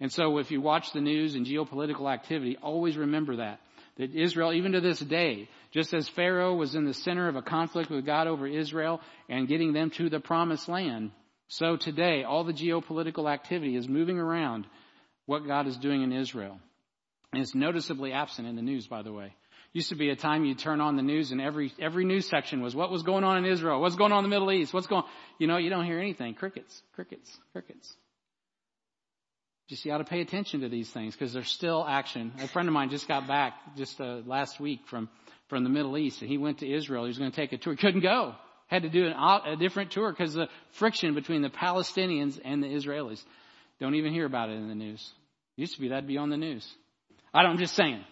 And so if you watch the news and geopolitical activity, always remember that. That Israel, even to this day, just as Pharaoh was in the center of a conflict with God over Israel and getting them to the promised land, so today, all the geopolitical activity is moving around what God is doing in Israel. And it's noticeably absent in the news, by the way. Used to be a time you'd turn on the news and every, every news section was what was going on in Israel, what's going on in the Middle East, what's going, you know, you don't hear anything. Crickets, crickets, crickets. Just you ought to pay attention to these things because there's still action. A friend of mine just got back just uh, last week from, from the Middle East and he went to Israel. He was going to take a tour. Couldn't go had to do an, a different tour because the friction between the Palestinians and the Israelis. Don't even hear about it in the news. used to be that'd be on the news. I don't, I'm just saying.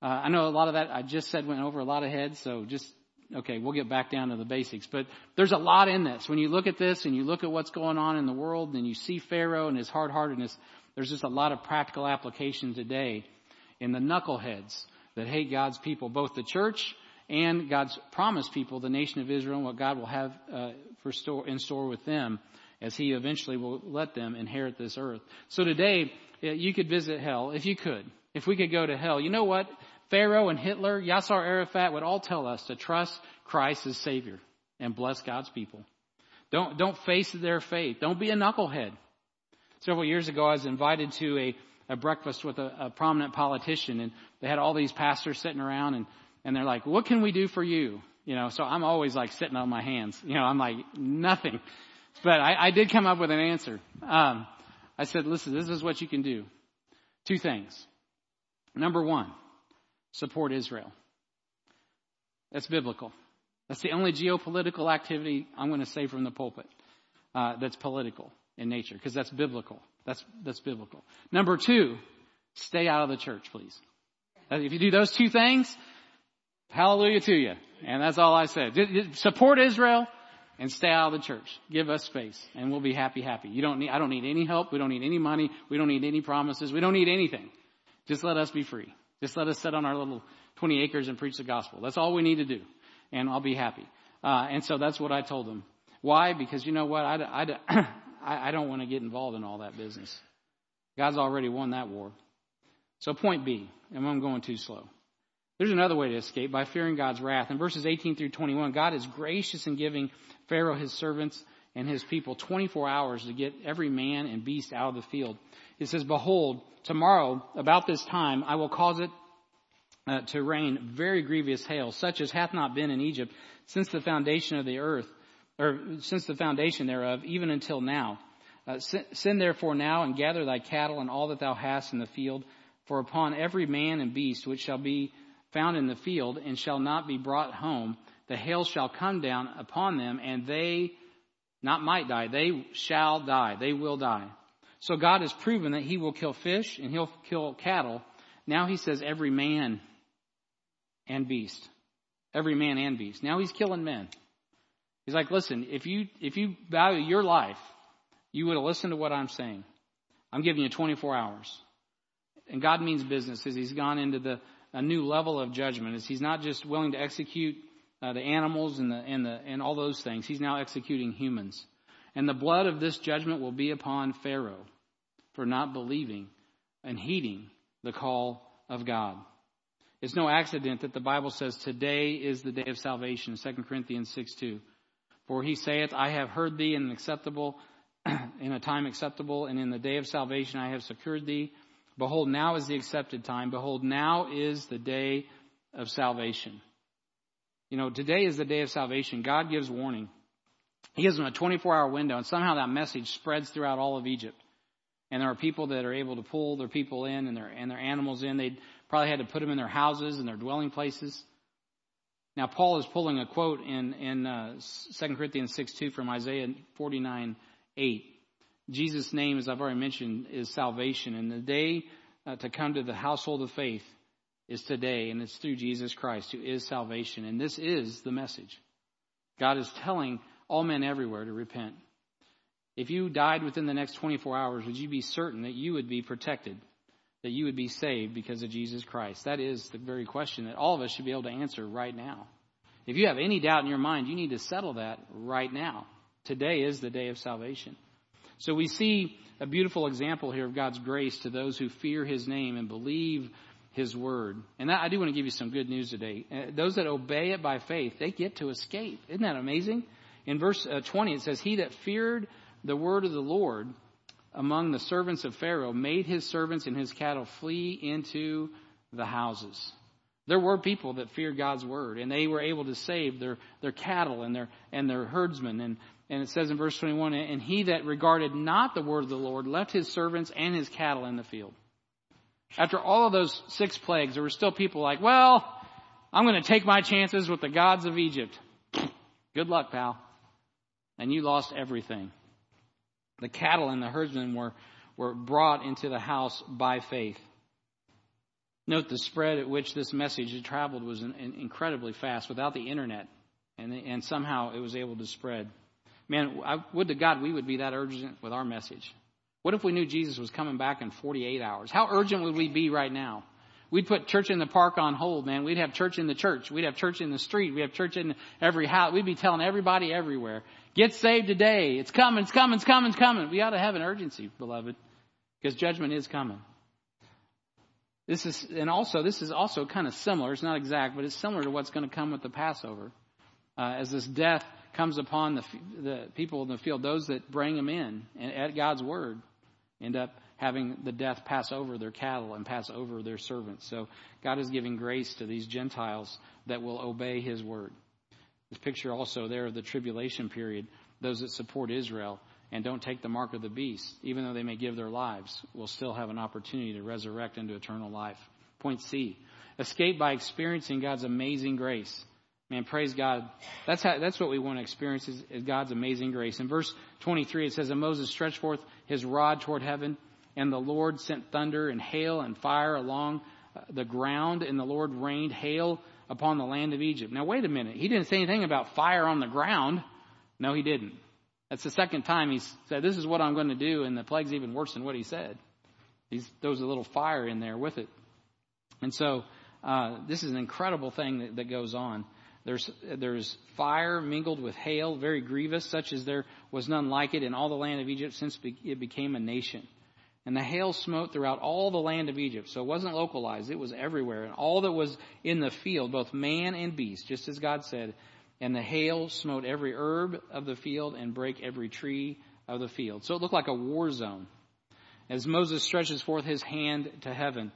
Uh, I know a lot of that I just said went over a lot of heads, so just, okay, we'll get back down to the basics. But there's a lot in this. When you look at this and you look at what's going on in the world and you see Pharaoh and his hard-heartedness, there's just a lot of practical application today in the knuckleheads that hate God's people, both the church and God's promised people, the nation of Israel, and what God will have uh, for store, in store with them as He eventually will let them inherit this earth. So today, you could visit hell if you could. If we could go to hell, you know what? Pharaoh and Hitler, Yasser Arafat would all tell us to trust Christ as Savior and bless God's people. Don't, don't face their faith. Don't be a knucklehead. Several years ago, I was invited to a, a breakfast with a, a prominent politician and they had all these pastors sitting around and and they're like, what can we do for you? You know, so I'm always like sitting on my hands. You know, I'm like, nothing. But I, I did come up with an answer. Um, I said, listen, this is what you can do. Two things. Number one, support Israel. That's biblical. That's the only geopolitical activity I'm going to say from the pulpit uh, that's political. in nature because that's biblical. That's, that's biblical. Number two, stay out of the church, please. If you do those two things, hallelujah to you. And that's all I said. Support Israel and stay out of the church. Give us space and we'll be happy, happy. You don't need, I don't need any help. We don't need any money. We don't need any promises. We don't need anything. Just let us be free. Just let us sit on our little 20 acres and preach the gospel. That's all we need to do. And I'll be happy. Uh, and so that's what I told them. Why? Because you know what? I, (clears throat) I, I, don't want to get involved in all that business. God's already won that war. So point B, and I'm going too slow. There's another way to escape by fearing God's wrath. In verses 18 through 21, God is gracious in giving Pharaoh his servants and his people 24 hours to get every man and beast out of the field. It says, Behold, tomorrow about this time I will cause it uh, to rain very grievous hail, such as hath not been in Egypt since the foundation of the earth or since the foundation thereof, even until now. Uh, send therefore now and gather thy cattle and all that thou hast in the field, for upon every man and beast which shall be found in the field and shall not be brought home, the hail shall come down upon them, and they not might die, they shall die, they will die. So God has proven that He will kill fish and He'll kill cattle. Now He says every man and beast. Every man and beast. Now He's killing men. He's like, listen, if you, if you value your life, you would have listened to what I'm saying. I'm giving you 24 hours. And God means business as He's gone into the, a new level of judgment as He's not just willing to execute uh, the animals and the, and the, and all those things. He's now executing humans. And the blood of this judgment will be upon Pharaoh for not believing and heeding the call of God. It's no accident that the Bible says today is the day of salvation, 2 Corinthians 6 2. For he saith, I have heard thee in an acceptable, (clears throat) in a time acceptable, and in the day of salvation I have secured thee. Behold, now is the accepted time. Behold, now is the day of salvation. You know, today is the day of salvation. God gives warning. He gives them a 24 hour window, and somehow that message spreads throughout all of Egypt. And there are people that are able to pull their people in and their, and their animals in. They probably had to put them in their houses and their dwelling places. Now, Paul is pulling a quote in, in uh, 2 Corinthians 6 2 from Isaiah 49 8. Jesus' name, as I've already mentioned, is salvation. And the day uh, to come to the household of faith is today, and it's through Jesus Christ, who is salvation. And this is the message. God is telling all men everywhere to repent. If you died within the next 24 hours, would you be certain that you would be protected, that you would be saved because of Jesus Christ? That is the very question that all of us should be able to answer right now. If you have any doubt in your mind, you need to settle that right now. Today is the day of salvation. So we see a beautiful example here of God's grace to those who fear His name and believe His word. And I do want to give you some good news today. Uh, those that obey it by faith, they get to escape. Isn't that amazing? In verse uh, 20, it says, He that feared the word of the Lord among the servants of Pharaoh made his servants and his cattle flee into the houses. There were people that feared God's word, and they were able to save their, their cattle and their and their herdsmen. And, and it says in verse 21, and he that regarded not the word of the Lord left his servants and his cattle in the field. After all of those six plagues, there were still people like, well, I'm going to take my chances with the gods of Egypt. Good luck, pal. And you lost everything. The cattle and the herdsmen were, were brought into the house by faith. Note the spread at which this message had traveled was in, in, incredibly fast without the internet, and, and somehow it was able to spread. Man, I, would to God we would be that urgent with our message. What if we knew Jesus was coming back in 48 hours? How urgent would we be right now? We'd put church in the park on hold, man. We'd have church in the church. We'd have church in the street. We'd have church in every house. We'd be telling everybody everywhere. Get saved today. It's coming, it's coming, it's coming, it's coming. We ought to have an urgency, beloved, because judgment is coming. This is, and also, this is also kind of similar. It's not exact, but it's similar to what's going to come with the Passover. Uh, as this death comes upon the, the people in the field, those that bring them in and at God's word end up having the death pass over their cattle and pass over their servants. So God is giving grace to these Gentiles that will obey his word. This picture also there of the tribulation period, those that support Israel and don't take the mark of the beast, even though they may give their lives, will still have an opportunity to resurrect into eternal life. Point C. Escape by experiencing God's amazing grace. Man, praise God. That's how, that's what we want to experience is, is God's amazing grace. In verse 23, it says, And Moses stretched forth his rod toward heaven, and the Lord sent thunder and hail and fire along uh, the ground, and the Lord rained hail upon the land of Egypt. Now wait a minute. He didn't say anything about fire on the ground. No, he didn't. That's the second time he said, this is what I'm going to do, and the plague's even worse than what he said. He throws a little fire in there with it. And so, uh, this is an incredible thing that, that goes on. There's, there's fire mingled with hail, very grievous, such as there was none like it in all the land of Egypt since it became a nation. And the hail smote throughout all the land of Egypt. So it wasn't localized, it was everywhere. And all that was in the field, both man and beast, just as God said. And the hail smote every herb of the field and brake every tree of the field. So it looked like a war zone. As Moses stretches forth his hand to heaven,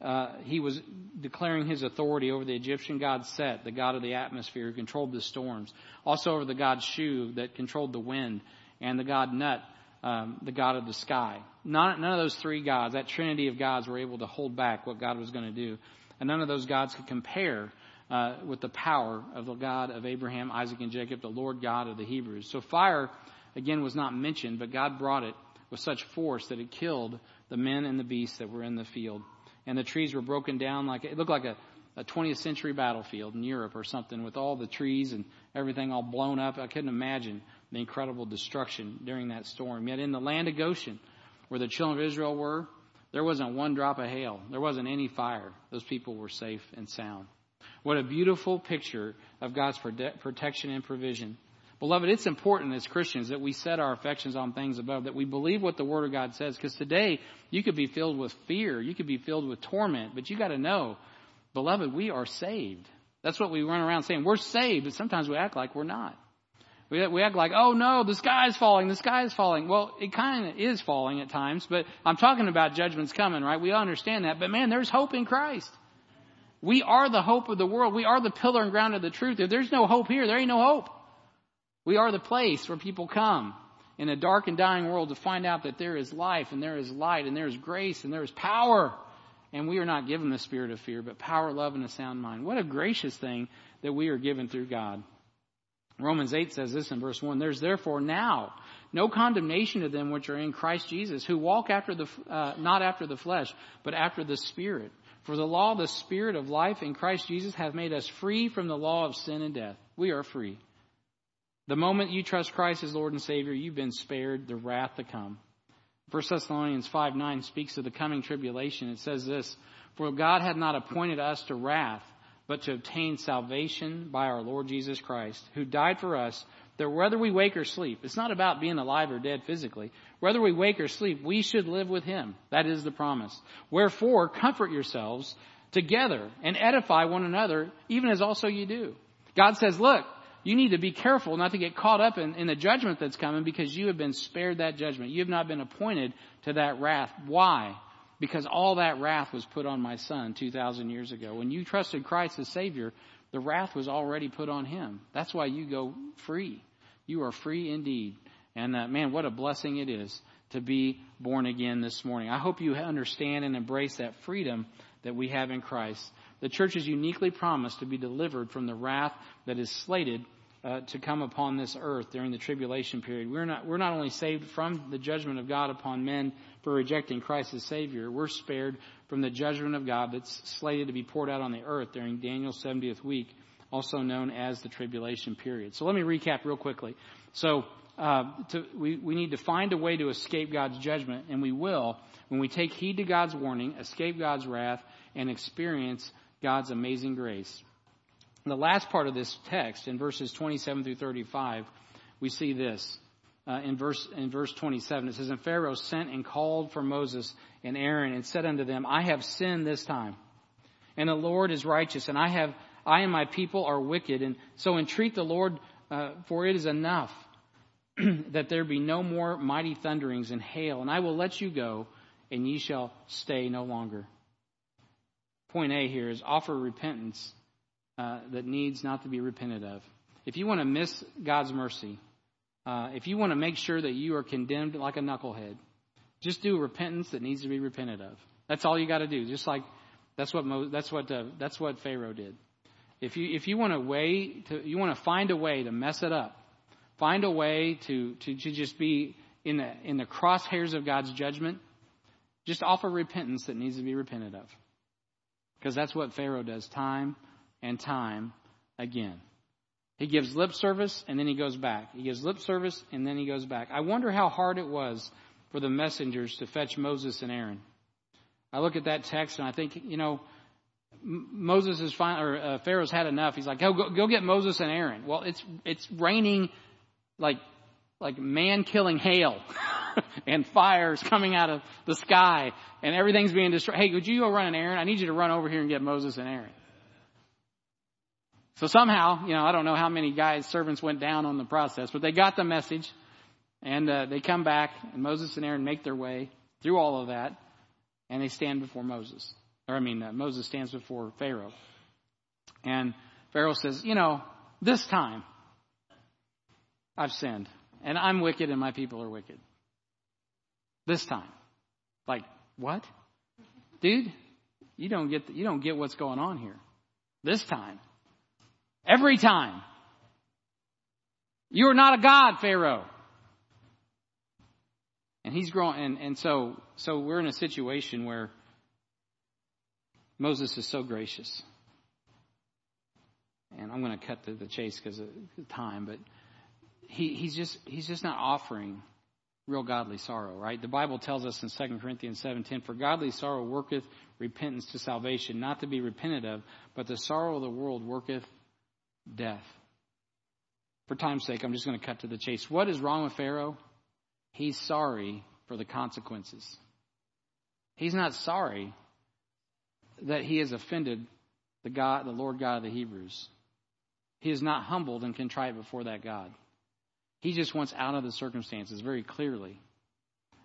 uh, he was declaring his authority over the Egyptian god Set, the god of the atmosphere who controlled the storms. Also over the god Shu that controlled the wind, and the god Nut, um, the god of the sky. None, none of those three gods, that trinity of gods, were able to hold back what God was going to do. And none of those gods could compare uh, with the power of the God of Abraham, Isaac, and Jacob, the Lord God of the Hebrews. So fire, again, was not mentioned, but God brought it with such force that it killed the men and the beasts that were in the field and the trees were broken down like it looked like a, a 20th century battlefield in Europe or something with all the trees and everything all blown up. I couldn't imagine the incredible destruction during that storm. Yet in the land of Goshen, where the children of Israel were, there wasn't one drop of hail. There wasn't any fire. Those people were safe and sound. What a beautiful picture of God's protection and provision. Beloved, it's important as Christians that we set our affections on things above, that we believe what the Word of God says, because today you could be filled with fear, you could be filled with torment, but you gotta know, beloved, we are saved. That's what we run around saying. We're saved, but sometimes we act like we're not. We, we act like, oh no, the sky is falling, the sky is falling. Well, it kind of is falling at times, but I'm talking about judgment's coming, right? We all understand that, but man, there's hope in Christ. We are the hope of the world. We are the pillar and ground of the truth. If there's no hope here, there ain't no hope. We are the place where people come in a dark and dying world to find out that there is life and there is light and there is grace and there is power. And we are not given the spirit of fear, but power, love, and a sound mind. What a gracious thing that we are given through God. Romans 8 says this in verse 1 There's therefore now no condemnation to them which are in Christ Jesus, who walk after the, uh, not after the flesh, but after the Spirit. For the law the Spirit of life in Christ Jesus hath made us free from the law of sin and death. We are free. The moment you trust Christ as Lord and Savior, you've been spared the wrath to come. 1 Thessalonians 5 9 speaks of the coming tribulation. It says this For God had not appointed us to wrath, but to obtain salvation by our Lord Jesus Christ, who died for us, that whether we wake or sleep, it's not about being alive or dead physically. Whether we wake or sleep, we should live with Him. That is the promise. Wherefore, comfort yourselves together and edify one another, even as also you do. God says, look, you need to be careful not to get caught up in, in the judgment that's coming because you have been spared that judgment. You have not been appointed to that wrath. Why? Because all that wrath was put on my son 2,000 years ago. When you trusted Christ as Savior, the wrath was already put on him. That's why you go free. You are free indeed. And uh, man, what a blessing it is to be born again this morning. I hope you understand and embrace that freedom that we have in Christ. The church is uniquely promised to be delivered from the wrath that is slated uh, to come upon this earth during the tribulation period. We're not, we're not only saved from the judgment of God upon men for rejecting Christ as Savior, we're spared from the judgment of God that's slated to be poured out on the earth during Daniel's 70th week, also known as the tribulation period. So let me recap real quickly. So, uh, to, we, we need to find a way to escape God's judgment, and we will when we take heed to God's warning, escape God's wrath, and experience God's amazing grace. In the last part of this text, in verses 27 through 35, we see this. Uh, in verse in verse 27, it says, "And Pharaoh sent and called for Moses and Aaron and said unto them, I have sinned this time, and the Lord is righteous, and I have I and my people are wicked, and so entreat the Lord, uh, for it is enough (clears throat) that there be no more mighty thunderings and hail, and I will let you go, and ye shall stay no longer." Point A here is offer repentance uh, that needs not to be repented of. If you want to miss God's mercy, uh, if you want to make sure that you are condemned like a knucklehead, just do repentance that needs to be repented of. That's all you got to do. Just like that's what Mo, that's what uh, that's what Pharaoh did. If you if you want a way to you want to find a way to mess it up, find a way to to, to just be in the in the crosshairs of God's judgment, just offer repentance that needs to be repented of. Because that's what Pharaoh does time and time again. He gives lip service and then he goes back. He gives lip service and then he goes back. I wonder how hard it was for the messengers to fetch Moses and Aaron. I look at that text and I think, you know, Moses is fine, or uh, Pharaoh's had enough. He's like, go, go, go get Moses and Aaron. Well, it's, it's raining like, like man killing hail (laughs) (laughs) and fires coming out of the sky and everything's being destroyed. Hey, would you go run an errand? I need you to run over here and get Moses and Aaron. So somehow, you know, I don't know how many guys, servants went down on the process, but they got the message and uh, they come back and Moses and Aaron make their way through all of that and they stand before Moses. Or I mean, uh, Moses stands before Pharaoh. And Pharaoh says, you know, this time I've sinned and I'm wicked and my people are wicked. This time. Like, what? Dude, you don't get, the, you don't get what's going on here. This time. Every time. You are not a God, Pharaoh. And he's growing, and, and so, so we're in a situation where Moses is so gracious. And I'm going to cut to the chase because of time, but he, he's just, he's just not offering real godly sorrow, right? The Bible tells us in 2 Corinthians 7:10, "For godly sorrow worketh repentance to salvation, not to be repented of, but the sorrow of the world worketh death. For time's sake, I'm just going to cut to the chase. What is wrong with Pharaoh? He's sorry for the consequences. He's not sorry that he has offended the God, the Lord God of the Hebrews. He is not humbled and contrite before that God. He just wants out of the circumstances very clearly.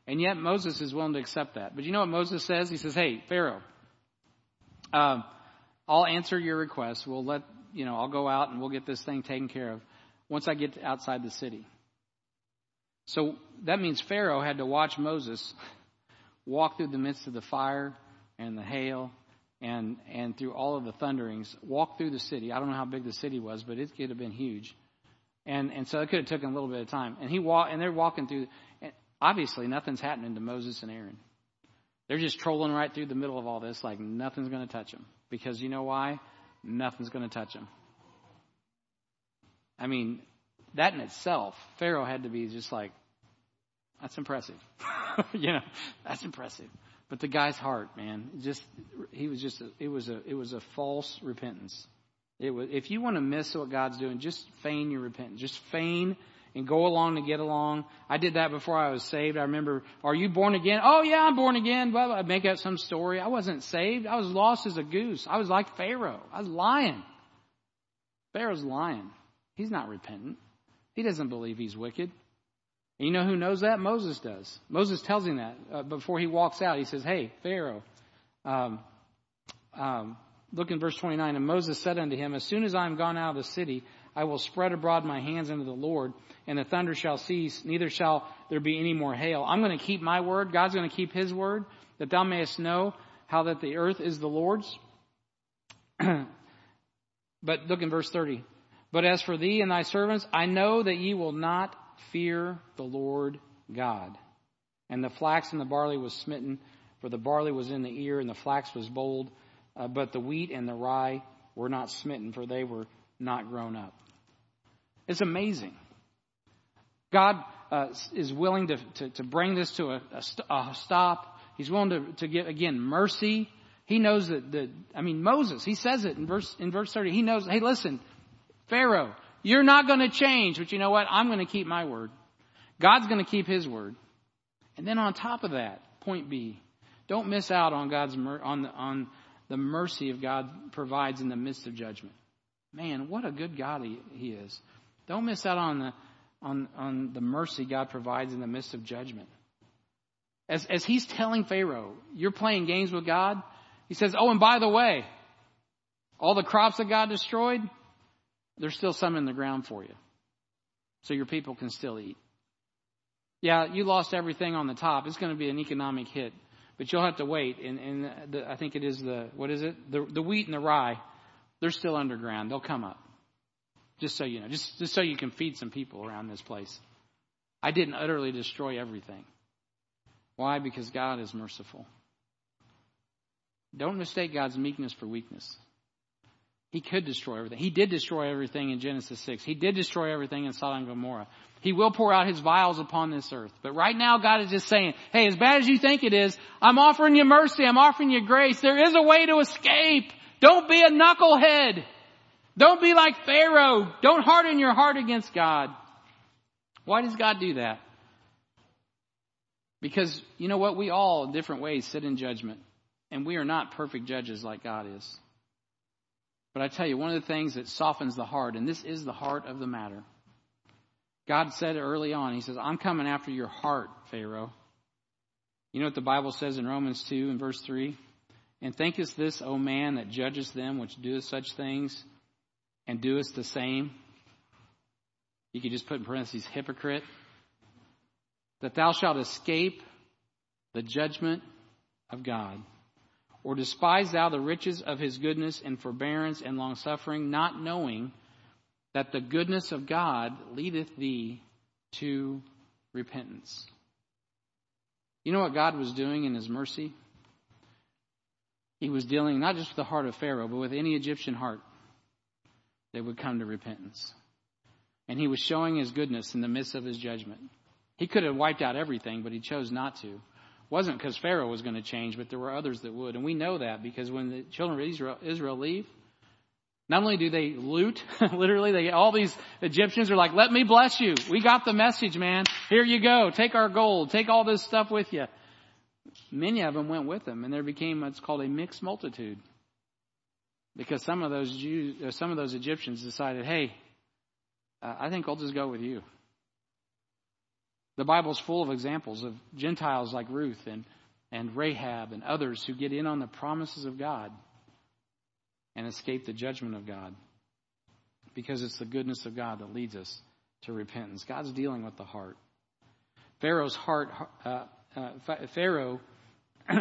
And yet Moses is willing to accept that. But you know what Moses says? He says, Hey, Pharaoh, uh, I'll answer your request. We'll let you know, I'll go out and we'll get this thing taken care of once I get outside the city. So that means Pharaoh had to watch Moses walk through the midst of the fire and the hail and and through all of the thunderings, walk through the city. I don't know how big the city was, but it could have been huge. And and so it could have taken a little bit of time. And he walk and they're walking through. And obviously, nothing's happening to Moses and Aaron. They're just trolling right through the middle of all this, like nothing's going to touch them. Because you know why? nothing's going to touch them. I mean, that in itself, Pharaoh had to be just like, that's impressive. (laughs) you know, that's impressive. But the guy's heart, man, just he was just it was a it was a false repentance. It was if you want to miss what God's doing, just feign your repentance. Just feign and go along to get along. I did that before I was saved. I remember, are you born again? Oh yeah, I'm born again. Blah. I'd make up some story. I wasn't saved. I was lost as a goose. I was like Pharaoh. I was lying. Pharaoh's lying. He's not repentant. He doesn't believe he's wicked. And you know who knows that? Moses does. Moses tells him that uh, before he walks out. He says, "Hey, Pharaoh, um, um, look in verse 29. And Moses said unto him, As soon as I am gone out of the city, I will spread abroad my hands unto the Lord, and the thunder shall cease, neither shall there be any more hail. I'm going to keep my word. God's going to keep his word, that thou mayest know how that the earth is the Lord's. (clears throat) but look in verse 30. But as for thee and thy servants, I know that ye will not fear the Lord God. And the flax and the barley was smitten, for the barley was in the ear, and the flax was bolled, uh, but the wheat and the rye were not smitten, for they were not grown up. It's amazing. God uh, is willing to, to, to, bring this to a, a, a, stop. He's willing to, to give, again, mercy. He knows that, the, I mean, Moses, he says it in verse, in verse 30. He knows, hey, listen, Pharaoh, you're not going to change, but you know what? I'm going to keep my word. God's going to keep his word. And then on top of that, point B, don't miss out on God's, on the, on the mercy of God provides in the midst of judgment. Man, what a good God he, he is. Don't miss out on the, on, on the mercy God provides in the midst of judgment. As, as he's telling Pharaoh, you're playing games with God, he says, oh, and by the way, all the crops that God destroyed, there's still some in the ground for you. So your people can still eat. Yeah, you lost everything on the top. It's going to be an economic hit, but you'll have to wait. And, and the, I think it is the, what is it? The, the wheat and the rye They're still underground. They'll come up. Just so you know, just, just so you can feed some people around this place. I didn't utterly destroy everything. Why? Because God is merciful. Don't mistake God's meekness for weakness. He could destroy everything. He did destroy everything in Genesis 6. He did destroy everything in Sodom and Gomorrah. He will pour out his vials upon this earth. But right now God is just saying, hey, as bad as you think it is, I'm offering you mercy. I'm offering you grace. There is a way to escape. Don't be a knucklehead. Don't be like Pharaoh. Don't harden your heart against God. Why does God do that? Because you know what? We all, in different ways, sit in judgment. And we are not perfect judges like God is. But I tell you, one of the things that softens the heart, and this is the heart of the matter. God said early on, He says, I'm coming after your heart, Pharaoh. You know what the Bible says in Romans 2 and verse 3? And thinkest this, O man, that judgest them which doeth such things, and doest the same? You could just put in parentheses, hypocrite. That thou shalt escape the judgment of God. Or despise thou the riches of his goodness and forbearance and longsuffering, not knowing that the goodness of God leadeth thee to repentance. You know what God was doing in his mercy? He was dealing not just with the heart of Pharaoh, but with any Egyptian heart that would come to repentance. And he was showing his goodness in the midst of his judgment. He could have wiped out everything, but he chose not to wasn't because Pharaoh was going to change, but there were others that would. And we know that because when the children of Israel, Israel leave, not only do they loot, (laughs) literally, they all these Egyptians are like, "Let me bless you. We got the message, man. Here you go. Take our gold. Take all this stuff with you." Many of them went with them, and there became what's called a mixed multitude, because some of those Jews, uh, some of those Egyptians decided, "Hey, uh, I think I'll just go with you." The Bible's full of examples of Gentiles like Ruth and, and Rahab and others who get in on the promises of God and escape the judgment of God because it's the goodness of God that leads us to repentance. God's dealing with the heart. Pharaoh's heart, uh, uh, Pharaoh (clears throat)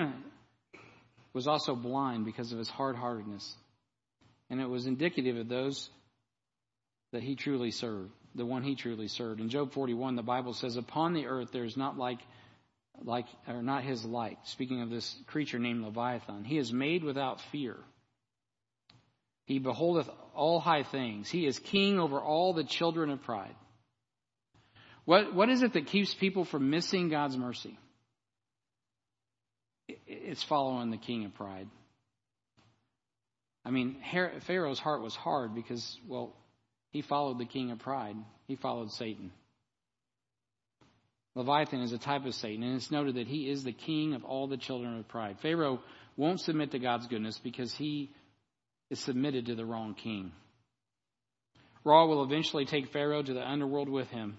was also blind because of his hard heartedness. And it was indicative of those that he truly served the one he truly served. In Job 41, the Bible says, Upon the earth there is not like, like, or not his like. Speaking of this creature named Leviathan. He is made without fear. He beholdeth all high things. He is king over all the children of pride. What, what is it that keeps people from missing God's mercy? It's following the king of pride. I mean, Pharaoh's heart was hard because, well, he followed the king of pride. He followed Satan. Leviathan is a type of Satan, and it's noted that he is the king of all the children of pride. Pharaoh won't submit to God's goodness because he is submitted to the wrong king. Ra will eventually take Pharaoh to the underworld with him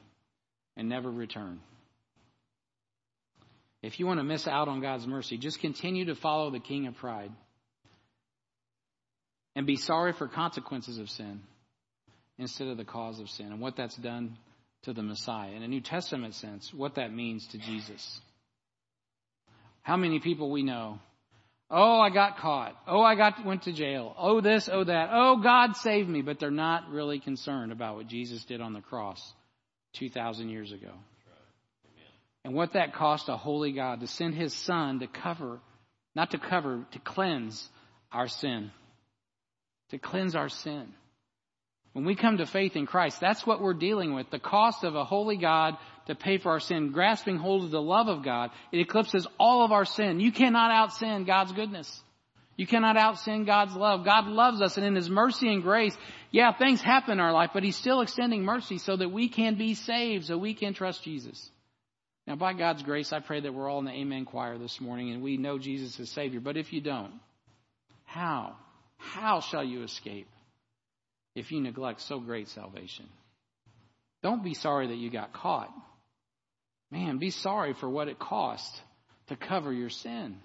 and never return. If you want to miss out on God's mercy, just continue to follow the king of pride and be sorry for consequences of sin instead of the cause of sin and what that's done to the Messiah. In a New Testament sense, what that means to Jesus. How many people we know? Oh, I got caught. Oh, I got went to jail. Oh, this, oh that. Oh, God saved me, but they're not really concerned about what Jesus did on the cross 2,000 years ago. And what that cost a holy God to send his son to cover, not to cover, to cleanse our sin. To cleanse our sin. When we come to faith in Christ, that's what we're dealing with. The cost of a holy God to pay for our sin, grasping hold of the love of God. It eclipses all of our sin. You cannot out sin God's goodness. You cannot out sin God's love. God loves us and in His mercy and grace, yeah, things happen in our life, but He's still extending mercy so that we can be saved, so we can trust Jesus. Now, by God's grace, I pray that we're all in the Amen choir this morning and we know Jesus is Savior. But if you don't, how? How shall you escape? If you neglect so great salvation. Don't be sorry that you got caught. Man, be sorry for what it cost to cover your sin.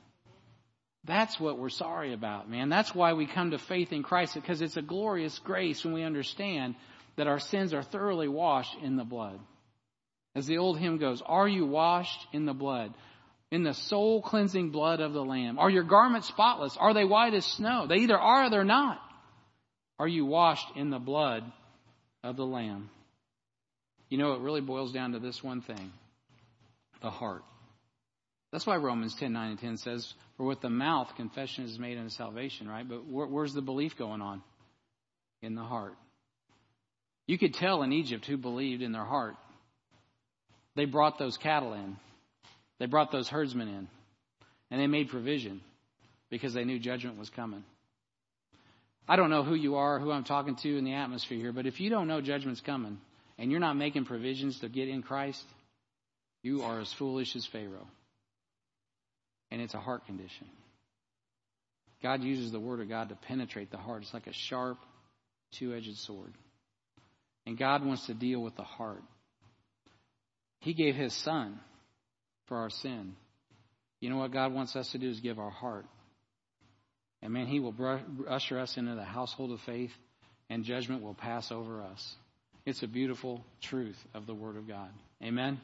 That's what we're sorry about, man. That's why we come to faith in Christ because it's a glorious grace when we understand that our sins are thoroughly washed in the blood. As the old hymn goes, are you washed in the blood? In the soul cleansing blood of the Lamb? Are your garments spotless? Are they white as snow? They either are or they're not. Are you washed in the blood of the Lamb? You know, it really boils down to this one thing the heart. That's why Romans 10 9 and 10 says, For with the mouth confession is made unto salvation, right? But where, where's the belief going on? In the heart. You could tell in Egypt who believed in their heart. They brought those cattle in, they brought those herdsmen in, and they made provision because they knew judgment was coming. I don't know who you are, who I'm talking to in the atmosphere here, but if you don't know judgment's coming and you're not making provisions to get in Christ, you are as foolish as Pharaoh. And it's a heart condition. God uses the Word of God to penetrate the heart. It's like a sharp, two edged sword. And God wants to deal with the heart. He gave His Son for our sin. You know what God wants us to do is give our heart. And man, He will usher us into the household of faith, and judgment will pass over us. It's a beautiful truth of the Word of God. Amen.